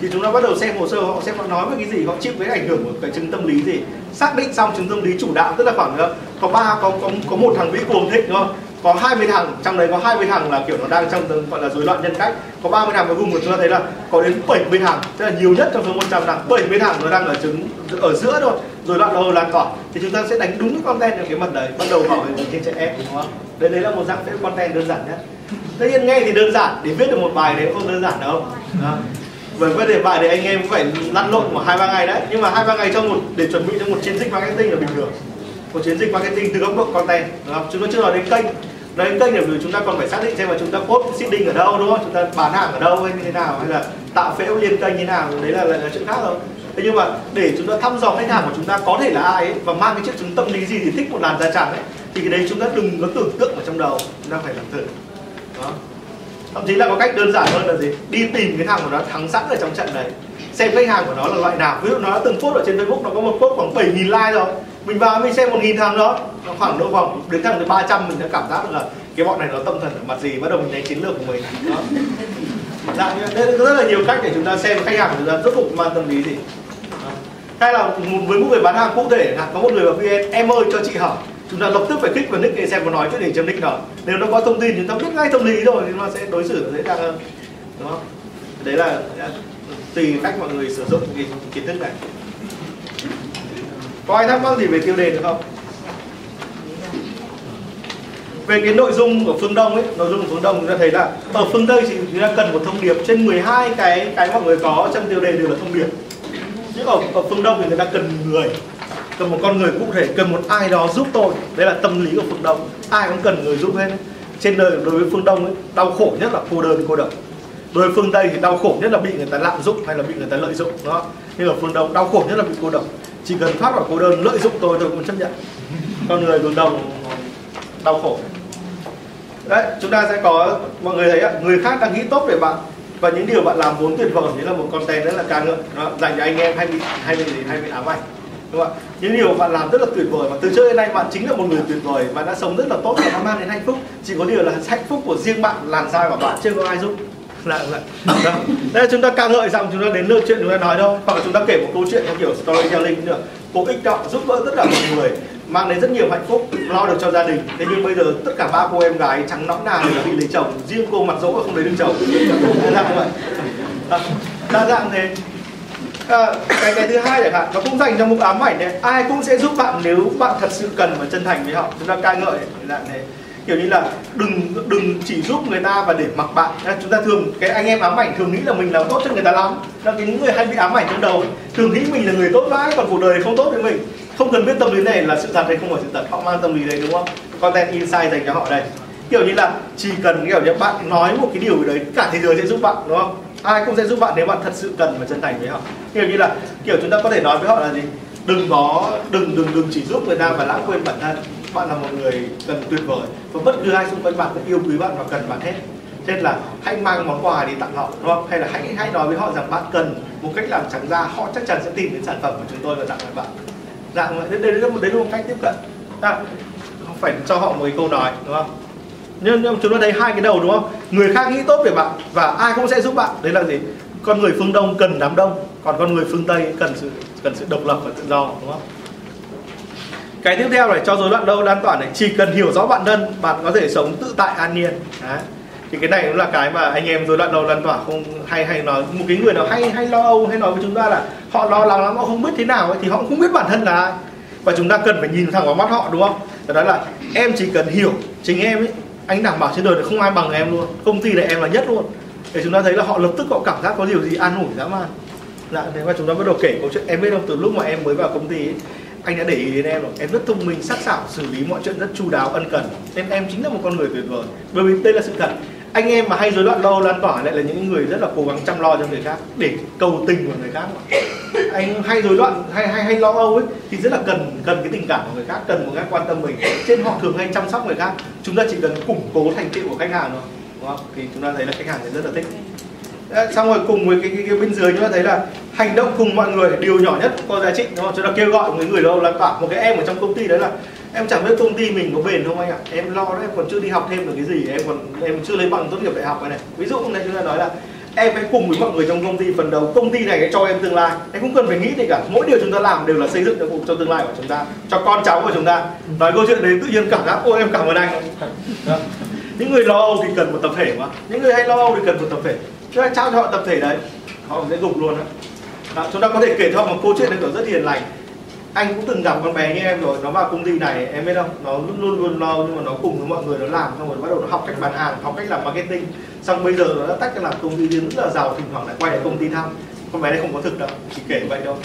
[SPEAKER 2] thì chúng ta bắt đầu xem hồ sơ, họ sẽ nói về cái gì, họ chịu cái ảnh hưởng của cái chứng tâm lý gì. Xác định xong chứng tâm lý chủ đạo, tức là khoảng ờ, có ba, có có có một thằng vĩ cuồng thích đúng không? Có 20 thằng, trong đấy có 20 thằng là, kiểu, nó đang trong tầng, gọi là, rối loạn nhân cách. Có 30 thằng cuối cùng chúng ta thấy là có đến 70 thằng, tức là nhiều nhất trong số 100 thằng 70 thằng nó đang ở chứng, ở giữa thôi, rối loạn đầu lan tỏa thì chúng ta sẽ đánh đúng cái content ở cái mặt đấy, bắt đầu hỏi về trên trẻ em đúng không? Đấy đấy là một dạng content đơn giản nhất. Tất nhiên nghe thì đơn giản, để viết được một bài đấy không đơn giản đâu. Đó với vấn đề bài thì anh em phải lăn lộn một hai ba ngày đấy. Nhưng mà hai ba ngày trong một để chuẩn bị cho một chiến dịch marketing là bình thường. Một chiến dịch marketing từ góc độ content đúng không? chúng ta chưa nói đến kênh. Nói đến kênh là vì chúng ta còn phải xác định xem là chúng ta post seeding ở đâu đúng không? Chúng ta bán hàng ở đâu hay như thế nào hay là tạo phễu liên kênh như thế nào đấy là, là, là chuyện khác rồi. Thế nhưng mà để chúng ta thăm dò khách hàng của chúng ta có thể là ai ấy, và mang cái chiếc chứng tâm lý gì thì thích một làn da trắng ấy thì cái đấy chúng ta đừng có tưởng tượng ở trong đầu. Chúng ta phải làm thử đó thậm chí là có cách đơn giản hơn là gì? Đi tìm cái thằng của nó, thắng sẵn ở trong trận đấy. Xem khách hàng của nó là loại nào. Ví dụ nó đã từng post ở trên facebook, nó có một post khoảng 7.000 like rồi. Mình vào mình xem một nghìn thằng đó. Nó khoảng độ vòng đến thằng thứ 300 mình đã cảm giác được là cái bọn này nó tâm thần ở mặt gì, bắt đầu mình đánh chiến lược của mình. Đó. Dạ như thế rất là nhiều cách để chúng ta xem khách hàng của chúng ta rốt cuộc mang tâm lý gì. Hay là với một người bán hàng cụ thể có một người bảo vn em ơi, cho chị hỏi chúng ta lập tức phải kích vào nick để xem có nói chuyện gì trong nick nào. Nếu nó có thông tin chúng ta biết ngay tâm lý rồi thì nó sẽ đối xử dễ dàng hơn. Đúng không? Đấy là à, tùy cách mọi người sử dụng cái kiến thức này. Có ai thắc mắc gì về tiêu đề được không? Về cái nội dung của phương đông ấy nội dung của phương đông chúng ta thấy là ở phương tây thì chúng ta cần một thông điệp trên 12 cái cái mọi người có trong tiêu đề đều là thông điệp. Nhưng ở, ở phương đông thì người ta cần người cần một con người cụ thể cần một ai đó giúp tôi. Đấy là tâm lý của phương đông. Ai cũng cần người giúp hết. Trên đời đối với phương đông ấy, đau khổ nhất là cô đơn cô độc. Đối với phương tây thì đau khổ nhất là bị người ta lạm dụng hay là bị người ta lợi dụng đó nhưng ở phương đông đau khổ nhất là bị cô độc. Chỉ cần thoát khỏi cô đơn lợi dụng tôi tôi cũng chấp nhận. Con người phương đông đau khổ. Đấy chúng ta sẽ có mọi người thấy ạ người khác đang nghĩ tốt về bạn. Và những điều bạn làm vốn tuyệt vời đấy là một content rất là ca ngợi đó, dành cho anh em hay bị hay bị hay bị ám ảnh đúng không ạ. Những điều bạn làm rất là tuyệt vời. Và từ trước đến nay bạn chính là một người tuyệt vời. Bạn đã sống rất là tốt và nó mang đến hạnh phúc. Chỉ có điều là hạnh phúc của riêng bạn làm sao mà bạn chưa có ai giúp. Là là đó. đây là chúng ta ca ngợi rằng chúng ta đến lượt chuyện chúng ta nói đâu. Hoặc là chúng ta kể một câu chuyện theo kiểu storytelling nữa cố ích trọng giúp đỡ tất cả mọi người mang đến rất nhiều hạnh phúc lo được cho gia đình. Thế nhưng bây giờ tất cả ba cô em gái trắng nõn nà đều đã bị lấy chồng. Riêng cô mặt dỗ không lấy được chồng. Đa dạng vậy đa dạng thế à, cái cái thứ hai chẳng hạn nó cũng dành cho mục ám ảnh này ai cũng sẽ giúp bạn nếu bạn thật sự cần và chân thành với họ. Chúng ta ca ngợi dạng này. Kiểu như là đừng đừng chỉ giúp người ta và để mặc bạn. Chúng ta thường cái anh em ám ảnh thường nghĩ là mình làm tốt cho người ta lắm. Là cái những người hay bị ám ảnh trong đầu thường nghĩ mình là người tốt mãi còn cuộc đời không tốt với mình. Không cần biết tâm lý này là sự thật hay không phải sự thật. Họ mang tâm lý đấy đúng không? Content insight dành cho họ đây. Kiểu như là chỉ cần kiểu như bạn nói một cái điều đấy cả thế giới sẽ giúp bạn đúng không? Ai cũng sẽ giúp bạn nếu bạn thật sự cần và chân thành với họ. Kiểu như là kiểu chúng ta có thể nói với họ là gì? Đừng có đừng đừng đừng chỉ giúp người ta và lãng quên bản thân. Bạn là một người cần tuyệt vời và bất cứ ai xung quanh bạn cũng yêu quý bạn và cần bạn hết. Nên là hãy mang món quà đi tặng họ đúng không? Hay là hãy hãy nói với họ rằng bạn cần một cách làm trắng da họ chắc chắn sẽ tìm đến sản phẩm của chúng tôi và tặng lại bạn. Dạng đấy, đấy, là một đấy là một cách tiếp cận. À, phải cho họ một cái câu nói đúng không? Nhưng, nhưng chúng ta thấy hai cái đầu đúng không? Người khác nghĩ tốt về bạn và ai cũng sẽ giúp bạn. Đấy là gì? Con người phương đông cần đám đông còn con người phương tây cần sự cần sự độc lập và tự do đúng không? Cái tiếp theo này cho rối loạn đâu lan tỏa này. Chỉ cần hiểu rõ bản thân bạn có thể sống tự tại an nhiên. Đấy. Thì cái này cũng là cái mà anh em rối loạn đâu lan tỏa không hay hay nói. Một cái người nào hay hay lo âu hay nói với chúng ta là họ lo lắng lắm họ không biết thế nào ấy, thì họ cũng không biết bản thân là ai. Và chúng ta cần phải nhìn thẳng vào mắt họ đúng không? Đó là em chỉ cần hiểu chính em ấy anh đảm bảo trên đời này không ai bằng em luôn. Công ty này em là nhất luôn. Để chúng ta thấy là họ lập tức họ cảm giác có điều gì an ủi dã man. Dạ thế mà chúng ta bắt đầu kể câu chuyện em biết không từ lúc mà em mới vào công ty ấy, anh đã để ý đến em rồi. Em rất thông minh sắc sảo xử lý mọi chuyện rất chu đáo ân cần. Nên em chính là một con người tuyệt vời. Bởi vì đây là sự thật anh em mà hay rối loạn lo lan tỏa lại là những người rất là cố gắng chăm lo cho người khác để cầu tình của người khác mà. anh hay rối loạn hay hay hay lo âu ấy thì rất là cần cần cái tình cảm của người khác cần một cái quan tâm mình. Trên họ thường hay chăm sóc người khác. Chúng ta chỉ cần củng cố thành tựu của khách hàng thôi đúng không? Thì chúng ta thấy là khách hàng sẽ rất là thích. Ờ, xong rồi cùng với cái, cái, cái bên dưới chúng ta thấy là hành động cùng mọi người điều nhỏ nhất có giá trị đúng không? Chúng ta kêu gọi một người đâu lan tỏa. Một cái em ở trong công ty đấy là em chẳng biết công ty mình có bền không anh ạ. Em lo đấy em còn chưa đi học thêm được cái gì. Em còn em chưa lấy bằng tốt nghiệp đại học này này. Ví dụ này chúng ta nói là em hãy cùng với mọi người trong công ty phần đầu công ty này cho em tương lai. Em không cần phải nghĩ gì cả. Mỗi điều chúng ta làm đều là xây dựng cho, cho tương lai của chúng ta cho con cháu của chúng ta. Nói câu chuyện đấy tự nhiên cảm giác ôi em cảm ơn anh. Đó. [LAUGHS] những người lo âu thì cần một tập thể mà. Những người hay lo âu thì cần một tập thể. Chúng ta trao cho họ tập thể đấy họ sẽ gục luôn đó. chúng ta có thể kể cho một câu chuyện này rất hiền lành anh cũng từng gặp con bé như em rồi, nó vào công ty này, em biết không? Nó luôn luôn lo, nhưng mà nó cùng với mọi người nó làm, xong rồi bắt đầu nó học cách bán hàng, học cách làm marketing. Xong bây giờ nó đã tách ra làm công ty riêng, rất là giàu, thỉnh thoảng lại quay lại công ty thăm. Con bé này không có thực đâu, chỉ kể vậy đâu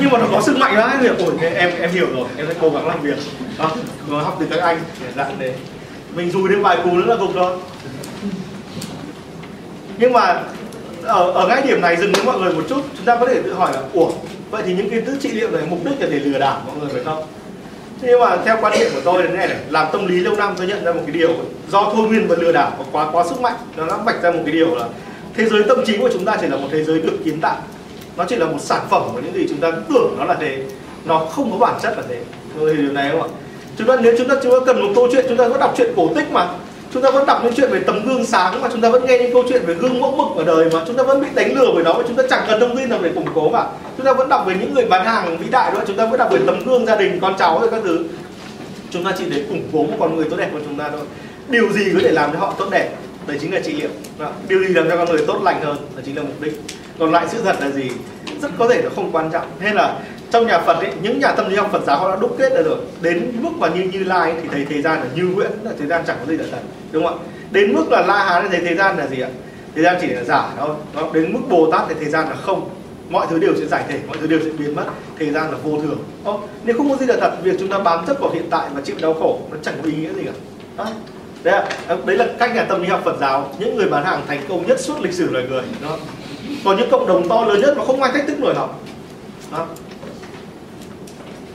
[SPEAKER 2] nhưng mà nó có sức mạnh đó hiểu. Ổn em em hiểu rồi, em sẽ cố gắng làm việc. Đó học từ các anh dạng đấy mình dùi thêm vài cú nữa là gục thôi. Nhưng mà ở ở ngay điểm này dừng với mọi người một chút, chúng ta có thể tự hỏi là, ủa vậy thì những kiến thức trị liệu này, mục đích là để lừa đảo mọi người phải không? Thế nhưng mà theo quan điểm của tôi là này này, làm tâm lý lâu năm tôi nhận ra một cái điều do thôi miên và lừa đảo có quá quá sức mạnh, nó đã vạch ra một cái điều là thế giới tâm trí của chúng ta chỉ là một thế giới được kiến tạo. Nó chỉ là một sản phẩm của những gì chúng ta tưởng nó là thế. Nó không có bản chất là thế. Tôi hiểu điều này không ạ? Chúng ta, nếu chúng ta chúng ta cần một câu chuyện, chúng ta có đọc chuyện cổ tích mà chúng ta vẫn đọc những chuyện về tấm gương sáng mà chúng ta vẫn nghe những câu chuyện về gương mẫu mực ở đời mà chúng ta vẫn bị đánh lừa bởi nó và chúng ta chẳng cần thông tin nào để củng cố mà. Chúng ta vẫn đọc về những người bán hàng vĩ đại đó, chúng ta vẫn đọc về tấm gương gia đình, con cháu rồi các thứ. Chúng ta chỉ để củng cố một con người tốt đẹp của chúng ta thôi. Điều gì có thể làm cho họ tốt đẹp? Đấy chính là trị liệu. Vâng Điều gì làm cho con người tốt lành hơn? Đó chính là mục đích. Còn lại sự thật là gì? Rất có thể nó không quan trọng. Hay là trong nhà Phật ấy, những nhà tâm lý học Phật giáo họ đã đúc kết ra rồi. Đến mức mà như Như Lai thì thấy thế gian là như Nguyễn là thế gian chẳng có gì là thật đúng không ạ? Đến mức là La Hán thì thấy thế gian là gì ạ? Thế gian chỉ là giả thôi đó. đến mức Bồ Tát thì thế gian là không. Mọi thứ đều sẽ giải thể mọi thứ đều sẽ biến mất. Thế gian là vô thường đó. nếu không có gì là thật việc chúng ta bám chấp vào hiện tại và chịu đau khổ nó chẳng có ý nghĩa gì cả. Đó. đấy, là, đấy là cách nhà tâm lý học Phật giáo. Những người bán hàng thành công nhất suốt lịch sử loài người đó. còn những cộng đồng to lớn nhất mà không ai thách thức nổi họ. Đó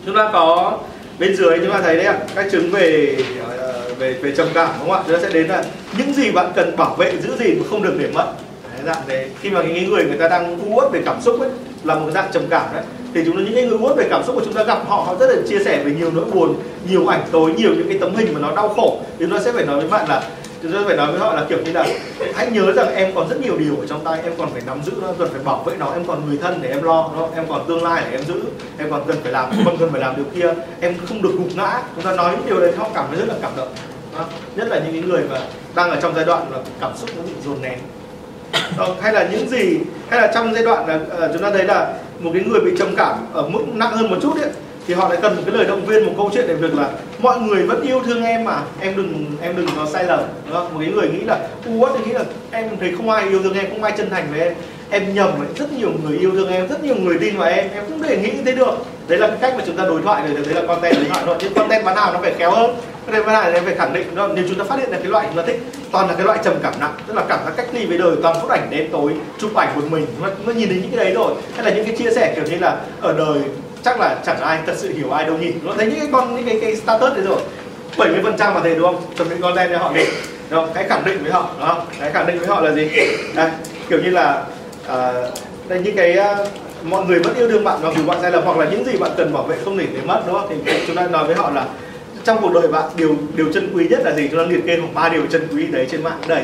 [SPEAKER 2] chúng ta có bên dưới chúng ta thấy đấy ạ các chứng về ờ, về về trầm cảm đúng không ạ? Chúng ta sẽ đến là những gì bạn cần bảo vệ giữ gìn mà không được để mất. Đấy, dạng đấy khi mà những người người ta đang u uất về cảm xúc ấy là một dạng trầm cảm đấy. Thì chúng ta những người uất về cảm xúc của chúng ta gặp họ họ rất là chia sẻ về nhiều nỗi buồn nhiều ảnh tối nhiều những cái tấm hình mà nó đau khổ. Thì nó sẽ phải nói với bạn là chúng ta phải nói với họ là kiểu như là hãy nhớ rằng em còn rất nhiều điều ở trong tay em còn phải nắm giữ nó cần phải bảo vệ nó em còn người thân để em lo nó em còn tương lai để em giữ em còn cần phải làm còn cần phải làm điều kia em không được gục ngã chúng ta nói những điều đấy họ cảm thấy rất là cảm động đó. nhất là những người mà đang ở trong giai đoạn là cảm xúc nó bị dồn nén đó. hay là những gì hay là trong giai đoạn là uh, ờ, chúng ta thấy là một cái người bị trầm cảm ở mức nặng hơn một chút ấy thì họ lại cần một cái lời động viên một câu chuyện về việc là mọi người vẫn yêu thương em mà em đừng em đừng có sai lầm đúng không? một cái người nghĩ là u thì nghĩ là em thấy không ai yêu thương em không ai chân thành với em. Em nhầm với rất nhiều người yêu thương em rất nhiều người tin vào em em cũng thể nghĩ như thế được. Đấy là cái cách mà chúng ta đối thoại được đấy là content đối thoại thôi chứ content bán nào nó phải khéo hơn. Content bán nào phải khẳng định đó nếu chúng ta phát hiện là cái loại chúng ta thích toàn là cái loại trầm cảm nặng tức là cảm giác cách ly với đời toàn phút ảnh đêm tối chụp ảnh một mình nó, nó nhìn thấy những cái đấy rồi. Hay là những cái chia sẻ kiểu như là ở đời chắc là chẳng ai thật sự hiểu ai đâu nhỉ. Nó thấy những cái con những cái, cái status đấy rồi. 70 phần trăm mà thầy đúng không? Chuẩn bị content cho họ đi. Đúng không? cái khẳng định với họ đó cái khẳng định với họ là gì? Đây kiểu như là uh, đây những cái uh, mọi người vẫn yêu thương bạn mặc dù bạn sai lầm hoặc là những gì bạn cần bảo vệ không để để mất đúng không? Thì chúng ta nói với họ là trong cuộc đời bạn điều điều chân quý nhất là gì? Chúng ta liệt kê khoảng ba điều chân quý đấy trên mạng. Đầy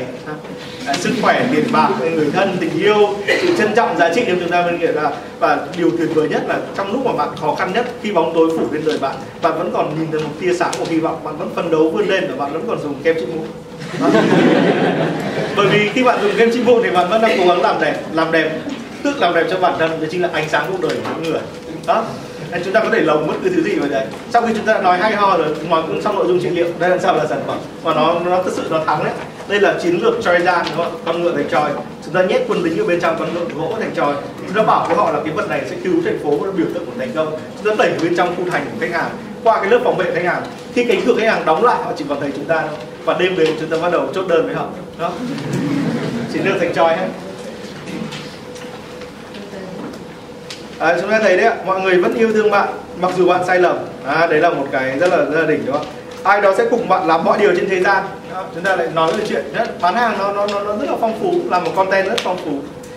[SPEAKER 2] à, sức khỏe tiền bạc người thân tình yêu sự trân trọng giá trị trong chúng ta. Bên kia là và điều tuyệt vời nhất là trong lúc mà bạn khó khăn nhất khi bóng tối phủ lên đời bạn bạn vẫn còn nhìn thấy một tia sáng của hy vọng bạn vẫn phấn đấu vươn lên và bạn vẫn còn dùng kem trị mụn [LAUGHS] bởi vì khi bạn dùng kem trị mụn thì bạn vẫn đang cố gắng làm đẹp làm đẹp tức làm đẹp cho bản thân đó chính là ánh sáng cuộc đời của mỗi người. Đó nên chúng ta có thể lồng bất cứ thứ gì vào đấy. Sau khi chúng ta đã nói hay ho rồi nói cũng xong nội dung trị liệu. Đây làm sao là sản phẩm. Và nó nó thực sự nó thắng đấy. Đây là chiến lược Trojan đúng không? Con ngựa thành tròi chúng ta nhét quân lính ở bên trong con ngựa gỗ thành tròi chúng ta bảo với họ là cái vật này sẽ cứu thành phố và biểu tượng của thành công. Chúng ta đẩy bên trong khu thành của khách hàng. Qua cái lớp phòng vệ khách hàng, khi cánh cửa khách hàng đóng lại, họ chỉ còn thấy chúng ta thôi. Và đêm đến chúng ta bắt đầu chốt đơn với họ. Đó. Chiến lược thành tròi hết à, chúng ta thấy đấy ạ mọi người vẫn yêu thương bạn mặc dù bạn sai lầm. À, đấy là một cái rất là rất là đỉnh đúng không? Ai đó sẽ cùng bạn làm mọi điều trên thế gian. Đó, chúng ta lại nói về chuyện đấy, bán hàng nó, nó nó nó rất là phong phú làm một content rất phong phú.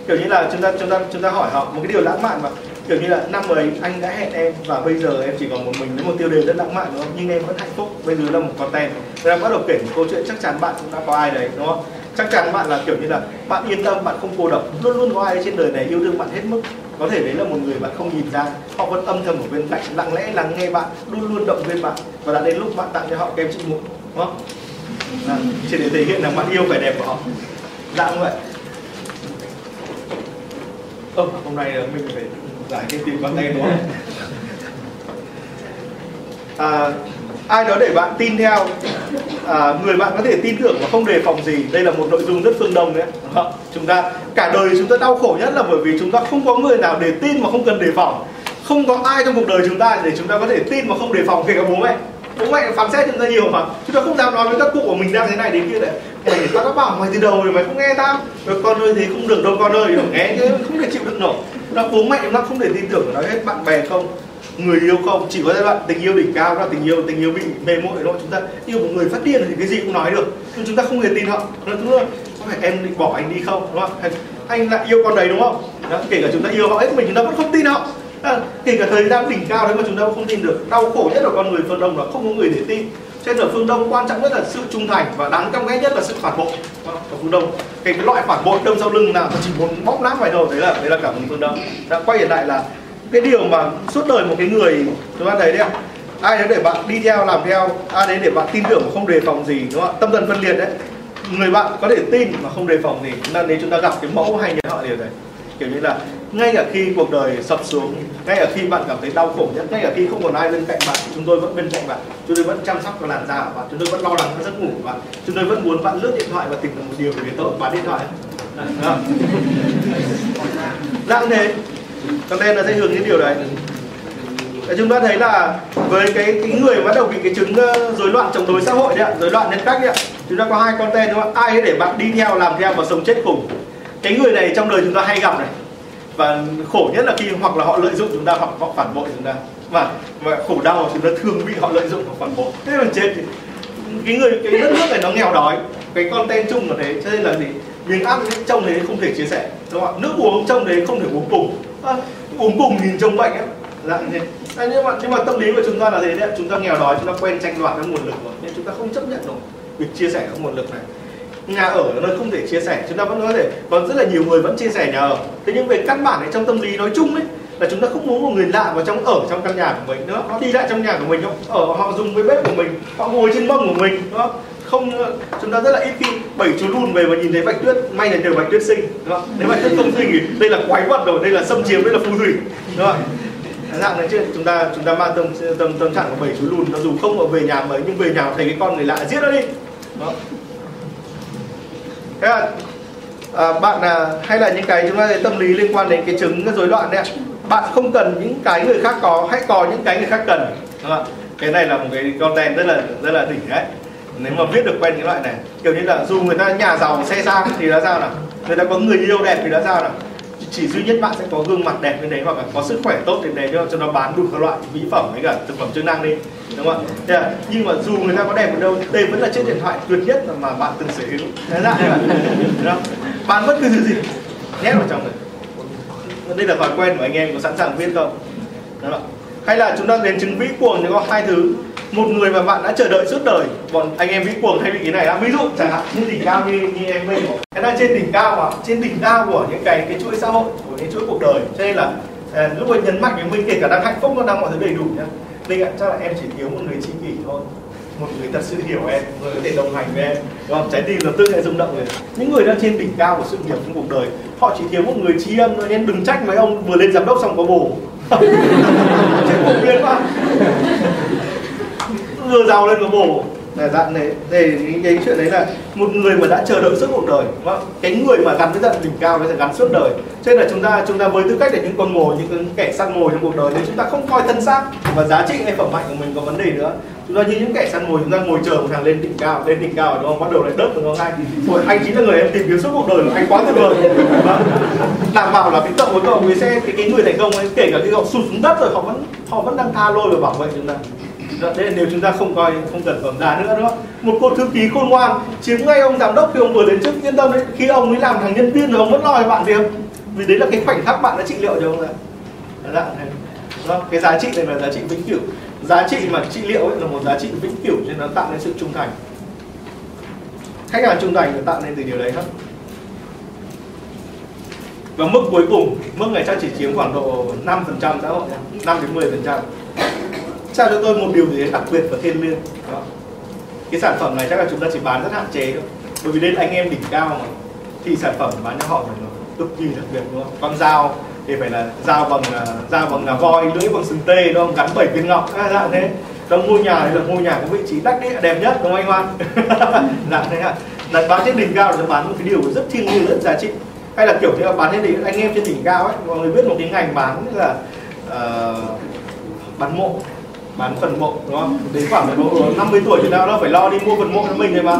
[SPEAKER 2] Kiểu như là chúng ta chúng ta chúng ta hỏi họ một cái điều lãng mạn mà kiểu như là năm ấy anh đã hẹn em và bây giờ em chỉ còn một mình với một tiêu đề rất lãng mạn đúng không? Nhưng em vẫn hạnh phúc bây giờ là một content. Rồi em bắt đầu kể một câu chuyện chắc chắn bạn cũng đã có ai đấy đúng không? Chắc chắn bạn là kiểu như là bạn yên tâm bạn không cô độc luôn luôn có ai trên đời này yêu thương bạn hết mức có thể đấy là một người bạn không nhìn ra họ vẫn âm thầm ở bên cạnh lặng lẽ lắng nghe bạn luôn luôn động viên bạn. Và đã đến lúc bạn tặng cho họ kem trị mụn đúng không? À, chỉ để thể hiện là bạn yêu vẻ đẹp của họ. Dạ như vậy ơ ừ, hôm nay mình phải giải cái tìm con tay đúng không? [LAUGHS] À, ai đó để bạn tin theo à, người bạn có thể tin tưởng và không đề phòng gì. Đây là một nội dung rất phương đông đấy. Chúng ta cả đời chúng ta đau khổ nhất là bởi vì chúng ta không có người nào để tin mà không cần đề phòng. Không có ai trong cuộc đời chúng ta để chúng ta có thể tin mà không đề phòng kể cả bố mẹ. Bố mẹ phán xét chúng ta nhiều mà. Chúng ta không dám nói với các cụ của mình đang thế này đến kia đấy. Mày tao đã bảo mày từ đầu rồi mày không nghe tao. Rồi con ơi thế không được đâu con ơi. Nghe chứ không thể chịu đựng nổi. Nó bố mẹ nó không thể tin tưởng nói hết bạn bè không người yêu không chỉ có giai đoạn tình yêu đỉnh cao đó là tình yêu tình yêu bị mê muội thôi. Chúng ta yêu một người phát điên thì cái gì cũng nói được nhưng chúng ta không hề tin họ. Nó đúng rồi. Có phải em định bỏ anh đi không đúng không? Anh lại yêu con đấy đúng không? Đó, kể cả chúng ta yêu họ hết mình chúng ta vẫn không tin họ. À, kể cả thời gian đỉnh cao đấy mà chúng ta không tin được. Đau khổ nhất là con người phương đông là không có người để tin. Trên ở phương đông quan trọng nhất là sự trung thành và đáng căm ghét nhất là sự phản bội. Ở phương đông cái, cái loại phản bội đâm sau lưng nào chỉ muốn bóp nát vài đầu đấy là đấy là cảm ứng phương đông. Đã quay trở lại là cái điều mà suốt đời một cái người chúng ta thấy đấy ai đấy để bạn đi theo, làm theo, ai đấy để bạn tin tưởng mà không đề phòng gì, đúng không ạ? Tâm thần phân liệt đấy. Người bạn có thể tin mà không đề phòng gì. Nên nếu chúng ta gặp cái mẫu hay nhớ họ điều đấy. Kiểu như là, ngay cả khi cuộc đời sập xuống, ngay cả khi bạn cảm thấy đau khổ nhất, ngay cả khi không còn ai bên cạnh bạn, chúng tôi vẫn bên cạnh bạn. Chúng tôi vẫn chăm sóc và làn da của bạn. Chúng tôi vẫn lo lắng cho giấc ngủ của bạn. Chúng tôi vẫn muốn bạn lướt điện thoại và tìm được một điều về tội bán điện thoại. [LAUGHS] Dạng thế cho nên là sẽ hướng đến điều đấy. Để chúng ta thấy là với cái cái người bắt đầu bị cái chứng ờ, rối loạn chống đối xã hội đấy ạ rối loạn nhân cách đấy ạ chúng ta có hai con tên đúng không ai để bạn đi theo làm theo và sống chết cùng? Cái người này trong đời chúng ta hay gặp này. Và khổ nhất là khi hoặc là họ lợi dụng chúng ta hoặc họ phản bội chúng ta. Và và khổ đau chúng ta thường bị họ lợi dụng hoặc phản bội. Thế là chết thì cái người cái đất nước này nó nghèo đói cái con tên chung là thế cho nên là gì? Miếng ăn trong trông đấy không thể chia sẻ đúng không ạ? Nước uống trông đấy không thể uống cùng à, [LAUGHS] uống bùng nhìn trông bệnh ấy. Dạng như thế. À, nhưng mà nhưng mà tâm lý của chúng ta là thế đấy chúng ta nghèo đói chúng ta quen tranh đoạt các nguồn lực rồi. Nên chúng ta không chấp nhận được việc chia sẻ các nguồn lực này. Nhà ở là nơi không thể chia sẻ chúng ta vẫn có thể còn rất là nhiều người vẫn chia sẻ nhà ở. Thế nhưng về căn bản ấy, trong tâm lý nói chung ấy là chúng ta không muốn một người lạ vào trong ở trong căn nhà của mình nữa họ đi lại trong nhà của mình họ ở họ dùng cái bếp của mình họ ngồi trên mông của mình đúng không chúng ta rất là ít khi bảy chú lùn về và nhìn thấy bạch tuyết. May là nhờ bạch tuyết sinh đúng không? Nếu bạch tuyết không sinh thì đây là quái vật rồi đây là xâm chiếm đây là phù thủy đúng không? Dạng này chứ chúng ta chúng ta mang tâm tâm tâm trạng của bảy chú lùn nó dù không ở về nhà mấy nhưng về nhà thấy cái con người lạ giết nó đi đó thế là à, bạn à, hay là những cái chúng ta thấy tâm lý liên quan đến cái chứng rối loạn đấy bạn không cần những cái người khác có hãy có những cái người khác cần đúng không? cái này là một cái content rất là rất là đỉnh đấy nếu mà viết được quen cái loại này kiểu như là dù người ta nhà giàu xe sang thì đã sao nào? Người ta có người yêu đẹp thì đã sao nào? Chỉ duy nhất bạn sẽ có gương mặt đẹp như đấy hoặc là có sức khỏe tốt đến đấy cho cho nó bán đủ các loại mỹ phẩm với cả thực phẩm chức năng đi đúng không ạ? Thế là, nhưng mà dù người ta có đẹp ở đâu đây vẫn là chiếc điện thoại tuyệt nhất mà bạn từng sở hữu. Thế là bạn, bạn bán bất cứ thứ gì nhét vào trong này. Đây là thói quen của anh em có sẵn sàng viết không? Đúng không? Hay là chúng ta đến chứng vĩ cuồng thì có hai thứ. Một người mà bạn đã chờ đợi suốt đời bọn anh em vĩ cuồng hay bị cái này là ví dụ chẳng hạn trên đỉnh cao như như em mình cái này trên đỉnh cao mà trên đỉnh cao của những cái cái chuỗi xã hội của những chuỗi cuộc đời. Cho nên là à, lúc ấy nhấn mạnh với mình kể cả đang hạnh phúc nó đang mọi thứ đầy đủ nhá. Mình ạ chắc là em chỉ thiếu một người tri kỷ thôi. Một người thật sự hiểu em người có thể đồng hành với em. Đúng không? trái tim lập tức sẽ rung động rồi. Những người đang trên đỉnh cao của sự nghiệp trong cuộc đời họ chỉ thiếu một người tri âm thôi. Nên đừng trách mấy ông vừa lên giám đốc xong có bồ chết phổ biến mà vừa giàu lên có bồ là dạng này để cái chuyện đấy là một người mà đã chờ đợi suốt cuộc đời. Đúng không? cái người mà gắn với dạng đỉnh cao với sẽ gắn suốt đời. Cho nên là chúng ta chúng ta với tư cách là những con mồi những kẻ săn mồi trong cuộc đời nếu chúng ta không coi thân xác và giá trị hay phẩm mạnh của mình có vấn đề nữa chúng ta như những kẻ săn mồi chúng ta ngồi chờ một thằng lên đỉnh cao lên đỉnh cao đúng không? Bắt đầu lại đớp đúng không ngay Ôi, anh chính là người em tìm kiếm suốt cuộc đời anh quá tuyệt vời. Vâng. Đảm bảo là cái cộng với cộng với xe cái, cái người thành công ấy kể cả khi họ sụt xuống đất rồi họ vẫn họ vẫn đang tha lôi và bảo vệ chúng ta. Dạ, Thế nếu chúng ta không coi không cần phẩm giá nữa đó một cô thư ký khôn ngoan chiếm ngay ông giám đốc khi ông vừa đến chức yên tâm đấy khi ông ấy làm thằng nhân viên rồi ông vẫn lo bạn việc vì đấy là cái khoảnh khắc bạn đã trị liệu cho ông rồi. Đó, này. Đó, cái giá trị này là giá trị vĩnh cửu. Giá trị mà trị liệu ấy là một giá trị vĩnh cửu nên nó tạo nên sự trung thành. Khách hàng trung thành nó tạo nên từ điều đấy hết và mức cuối cùng mức này chắc chỉ chiếm khoảng độ 5% xã hội 5 đến 10% trao cho tôi một điều gì đấy đặc biệt và thiêng liêng đó. cái sản phẩm này chắc là chúng ta chỉ bán rất hạn chế thôi. Bởi vì đây là anh em đỉnh cao mà. Thì sản phẩm bán cho họ phải là cực kỳ đặc biệt đúng không? Con dao thì phải là dao bằng à, dao bằng là voi lưỡi bằng sừng tê đúng không? Gắn bảy viên ngọc các dạng thế. Trong ngôi nhà thì là ngôi nhà có vị trí đắc địa đẹp nhất đúng không anh Hoan [LAUGHS] dạng thế ạ. Là bán trên đỉnh cao là bán một cái điều rất thiêng liêng rất giá trị. Hay là kiểu như là bán trên đỉnh anh em trên đỉnh cao ấy mọi người biết một cái ngành bán là uh, bán mộ bán phần mộ đúng không? Đến khoảng độ 50 tuổi thì nào nó phải lo đi mua phần mộ cho mình rồi mà.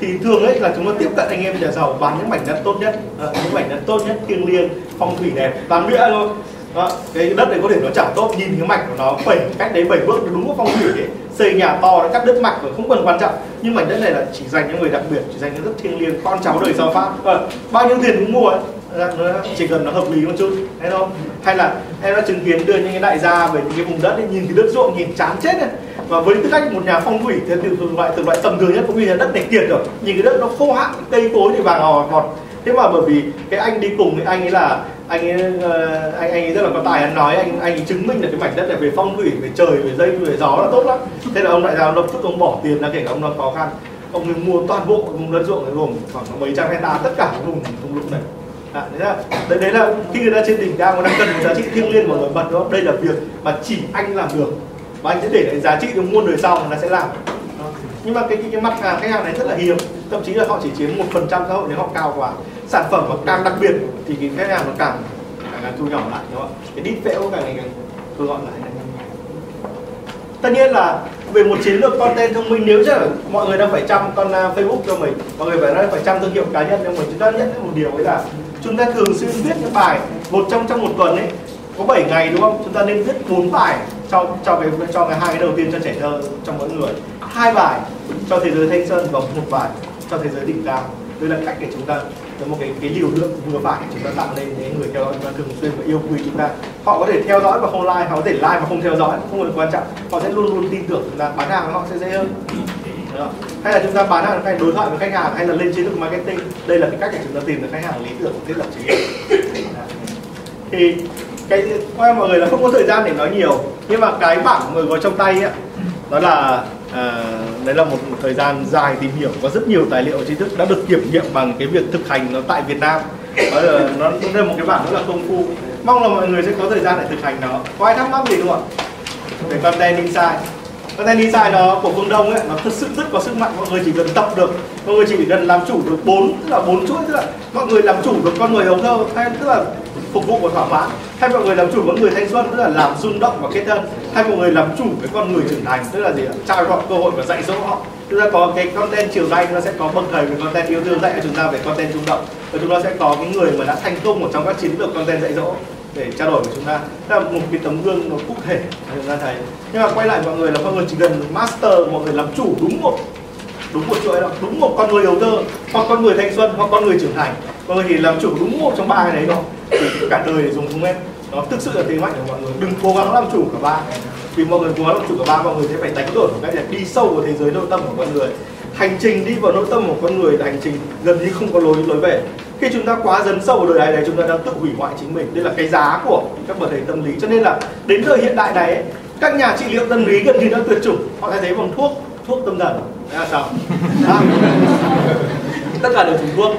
[SPEAKER 2] Thì thường ấy là chúng ta tiếp cận anh em nhà giàu bán những mảnh đất tốt nhất à, những mảnh đất tốt nhất thiêng liêng phong thủy đẹp bán nghĩa thôi. Đó, cái đất này có thể nó chẳng tốt nhìn cái mạch của nó bảy cách đấy bảy bước đúng có phong thủy ấy. Xây nhà to nó cắt đất mạch rồi không cần quan trọng. Nhưng mảnh đất này là chỉ dành cho người đặc biệt chỉ dành cho rất thiêng liêng con cháu đời sau pháp. À, bao nhiêu tiền cũng mua ấy nó chỉ cần nó hợp lý một chút thấy không? Hay là em đã chứng kiến đưa những cái đại gia về những cái vùng đất ấy, nhìn cái đất ruộng nhìn chán chết này và với tư cách một nhà phong thủy thì từ loại từ loại tầm thường nhất cũng như là đất này kiệt rồi. Nhìn cái đất nó khô hạn cây cối thì vàng ngọt ngọt. Thế mà bởi vì cái anh đi cùng thì anh ấy là anh ấy uh, anh anh ấy rất là có tài anh nói anh anh ấy chứng minh là cái mảnh đất này về phong thủy về trời về dây về gió là tốt lắm. Thế là ông đại gia lập tức ông bỏ tiền ra kể cả ông nó khó khăn. Ông ấy mua toàn bộ vùng đất ruộng này gồm khoảng mấy trăm hecta tất cả vùng thung lũng này. À, đấy, là, đấy, đấy là khi người ta trên đỉnh cao người ta cần một giá trị thiêng liêng của người bật đó đây là việc mà chỉ anh làm được. Và anh sẽ để lại giá trị cho muôn đời sau người ta sẽ làm. Đó. nhưng mà cái, cái cái mặt hàng khách hàng này rất là hiếm. Thậm chí là họ chỉ chiếm một phần trăm xã hội nếu họ cao quá. Sản phẩm mà càng đặc biệt thì cái khách hàng nó càng càng, càng thu nhỏ lại đúng không ạ? Cái đít phễu càng ngày càng thu gọn lại tất nhiên là về một chiến lược content thông minh nếu chứ mọi người đang phải chăm con à, Facebook cho mình mọi người phải đang phải chăm thương hiệu cá nhân nhưng mà chúng ta nhận được một điều ấy là chúng ta thường xuyên viết những bài, một trong trong một tuần ấy, có 7 ngày đúng không? Chúng ta nên viết bốn bài cho cho cái cho cái hai cái đầu tiên cho trẻ thơ trong mỗi người. Hai bài cho thế giới thanh xuân và một bài cho thế giới đỉnh cao. Đây là cách để chúng ta có một cái cái liều lượng vừa phải chúng ta tạo lên những người theo dõi chúng ta thường xuyên và yêu quý chúng ta. Họ có thể theo dõi và không like, họ có thể like mà không theo dõi, không là quan trọng. Họ sẽ luôn luôn tin tưởng chúng ta, bán hàng họ sẽ dễ hơn đó. hay là chúng ta bán hàng hay đối thoại với khách hàng hay là lên chiến lược marketing? Đây là cái cách để chúng ta tìm được khách hàng lý tưởng thiết lập chính [LAUGHS] thì cái qua mọi người là không có thời gian để nói nhiều. Nhưng mà cái bảng người có trong tay ấy, đó là à, đấy là một, một thời gian dài tìm hiểu. Có rất nhiều tài liệu tri thức đã được kiểm nghiệm bằng cái việc thực hành nó tại Việt Nam. Đó là nó cũng là một cái bảng rất là công phu. Mong là mọi người sẽ có thời gian để thực hành nó. Có ai thắc mắc gì không ạ? Về content insight content dài đó, của phương đông ấy, nó thực sự rất có sức mạnh. Mọi người chỉ cần tập được, mọi người chỉ cần làm chủ được bốn, tức là bốn chuỗi tức là mọi người làm chủ được con người hồng thơ, hay tức là phục vụ và thỏa mãn. Hay mọi người làm chủ con người thanh xuân, tức là làm rung động và kết thân. Hay mọi người làm chủ cái con người trưởng thành, tức là gì ạ? Trao cho họ cơ hội và dạy dỗ họ. Chúng ta có cái content chiều nay nó sẽ có bậc thầy về content yêu thương dạy cho chúng ta về content rung động. Và chúng ta sẽ có cái người mà đã thành công ở trong các chiến lược content dạy dỗ để trao đổi với chúng ta. Đó là một cái tấm gương nó cụ thể để chúng ta thấy nhưng mà quay lại mọi người là mọi người chỉ cần master, mọi người làm chủ đúng một đúng một chuỗi đó, đúng một con người đầu tư, hoặc con người thanh xuân, hoặc con người trưởng thành. Mọi người thì làm chủ đúng một trong ba cái đấy thôi. Thì cả đời để dùng không em nó thực sự là thế mạnh của mọi người. Đừng cố gắng làm chủ cả ba. Vì mọi người cố gắng làm chủ cả ba, mọi người sẽ phải đánh đổi một cách để đi sâu vào thế giới nội tâm của con người. Hành trình đi vào nội tâm của con người là hành trình gần như không có lối lối về khi chúng ta quá dấn sâu vào đời này này chúng ta đang tự hủy hoại chính mình. Đây là cái giá của các bậc thầy tâm lý. Cho nên là đến thời hiện đại này các nhà trị liệu tâm lý gần như đã tuyệt chủng. Họ thay thế bằng thuốc thuốc tâm thần. Là sao? À. [LAUGHS] tất cả đều dùng thuốc.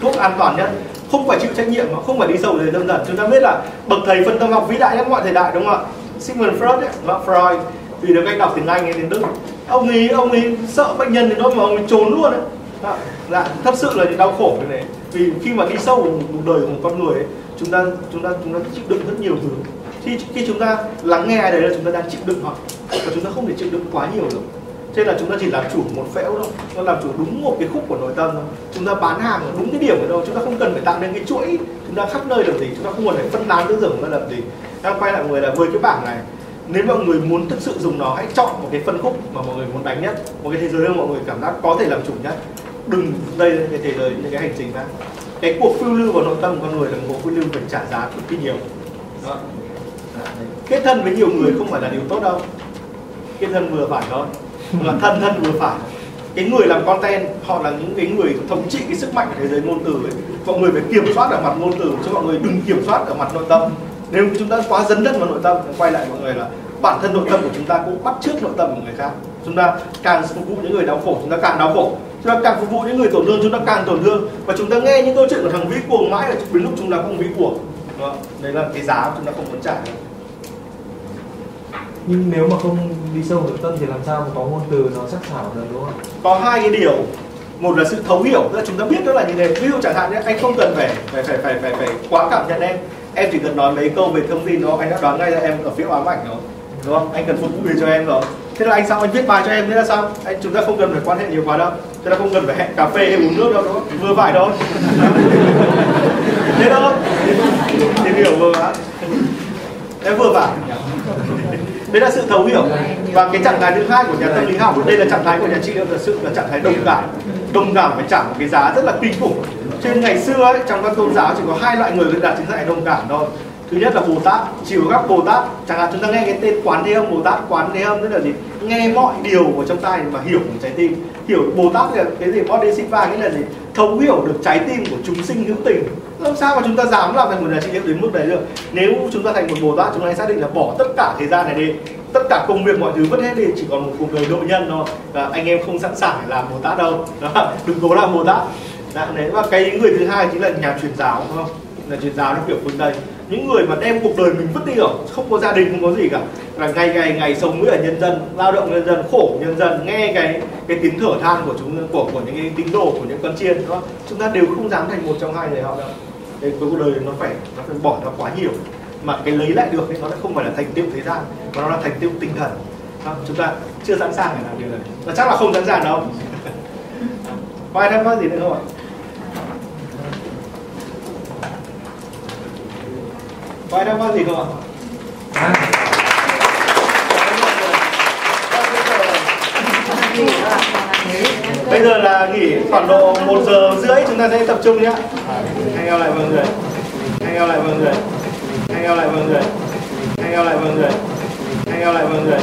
[SPEAKER 2] Thuốc an toàn nhất. Không phải chịu trách nhiệm mà không phải đi sâu về tâm thần. Chúng ta biết là bậc thầy phân tâm học vĩ đại nhất mọi thời đại đúng không ạ? Sigmund Freud ấy, và Freud. Vì được cách đọc tiếng Anh hay tiếng Đức. Ông ấy ông ấy sợ bệnh nhân đến nỗi mà ông ấy trốn luôn đấy là dạ, thật sự là những đau khổ như này vì khi mà đi sâu vào cuộc đời của một con người ấy, chúng ta chúng ta chúng ta chịu đựng rất nhiều thứ khi khi chúng ta lắng nghe ai đấy là chúng ta đang chịu đựng họ và chúng ta không thể chịu đựng quá nhiều được cho nên là chúng ta chỉ làm chủ một phễu thôi nó làm chủ đúng một cái khúc của nội tâm thôi chúng ta bán hàng ở đúng cái điểm ở đâu chúng ta không cần phải tạo nên cái chuỗi chúng ta khắp nơi làm gì chúng ta không cần phải phân tán tư tưởng ra làm gì đang quay lại người là với cái bảng này nếu mọi người muốn thực sự dùng nó hãy chọn một cái phân khúc mà mọi người muốn đánh nhất một cái thế giới mà mọi người cảm giác có thể làm chủ nhất đừng đây là cái thế giới, những cái hành trình khác. Cái cuộc phiêu lưu vào nội tâm của con người là một cuộc phiêu lưu phải trả giá cực kỳ nhiều. Đó. kết thân với nhiều người không phải là điều tốt đâu. Kết thân vừa phải thôi. Mà thân thân vừa phải. Cái người làm content, họ là những cái người thống trị cái sức mạnh của thế giới ngôn từ ấy. mọi người phải kiểm soát ở mặt ngôn từ chứ mọi người đừng kiểm soát ở mặt nội tâm. Nếu chúng ta quá dấn thân vào nội tâm quay lại mọi người là bản thân nội tâm của chúng ta cũng bắt chước nội tâm của người khác. Chúng ta càng phục vụ những người đau khổ, chúng ta càng đau khổ chúng ta càng phục vụ những người tổn thương chúng ta càng tổn thương. Và chúng ta nghe những câu chuyện của thằng vĩ cuồng mãi là đến lúc chúng ta không vĩ cuồng. Đó. đấy là cái giá chúng ta không muốn trả
[SPEAKER 3] nhưng nếu mà không đi sâu nội tâm thì làm sao mà có ngôn từ nó sắc sảo được đúng không?
[SPEAKER 2] Có hai cái điều. Một là sự thấu hiểu tức là chúng ta biết đó là như thế. Ví dụ chẳng hạn nhé anh không cần phải phải phải phải phải, phải quá cảm nhận em. Em chỉ cần nói mấy câu về thông tin đó anh đã đoán ngay ra em ở phía ám ảnh rồi. Đúng không? Anh cần phục vụ gì cho em rồi thế là anh xong anh viết bài cho em, thế là sao? Anh, chúng ta không cần phải quan hệ nhiều quá đâu. Chúng ta không cần phải hẹn cà phê hay uống nước đâu, đúng không? Vừa phải thôi. [LAUGHS] Thế đâu? Tìm hiểu vừa á. Em vừa phải đấy là sự thấu hiểu. Và cái trạng thái thứ hai của nhà tâm lý học, đây là trạng thái của nhà trị liệu thật sự, là trạng thái đồng cảm. Đồng cảm phải trả một cái giá rất là kinh khủng. Trên ngày xưa ấy, trong các tôn giáo chỉ có hai loại người được đạt chứng dạy đồng cảm thôi thứ nhất là bồ tát chịu các bồ tát chẳng hạn chúng ta nghe cái tên quán thế âm bồ tát quán thế âm tức là gì? Nghe mọi điều của trong tai mà hiểu của trái tim. Hiểu bồ tát là cái gì? Bodhisattva nghĩa là gì? Thấu hiểu được trái tim của chúng sinh hữu tình. Làm sao mà chúng ta dám làm thành một nhà trị liệu đến mức đấy được? Nếu chúng ta thành một bồ tát chúng ta xác định là bỏ tất cả thời gian này đi. Tất cả công việc mọi thứ vứt hết đi. Chỉ còn một cuộc đời độ nhân thôi. Và anh em không sẵn sàng để làm bồ tát đâu. Đó, đừng cố làm bồ tát. Đấy. Và cái người thứ hai chính là nhà truyền giáo đúng không? Là truyền giáo nó kiểu phương tây những người mà đem cuộc đời mình vứt đi rồi không có gia đình không có gì cả. Là ngày ngày ngày sống với ở nhân dân lao động nhân dân khổ nhân dân nghe cái cái tiếng thở than của chúng của của những cái tín đồ của những con chiên đó chúng ta đều không dám thành một trong hai người họ đâu. Cái cuộc đời nó phải nó phải bỏ ra quá nhiều. Mà cái lấy lại được thì nó lại không phải là thành tựu thế gian mà nó là thành tựu tinh thần. Đó, chúng ta chưa sẵn sàng để làm điều này. Và chắc là không sẵn sàng đâu. [LAUGHS] Có ai thắc mắc gì nữa không ạ? Có ai thắc mắc gì không ạ? Bây giờ là nghỉ khoảng độ một giờ rưỡi chúng ta sẽ tập trung nhé. Anh em lại mọi người. Anh em lại mọi người. Anh em lại mọi người. Anh em lại mọi người. Anh em lại mọi người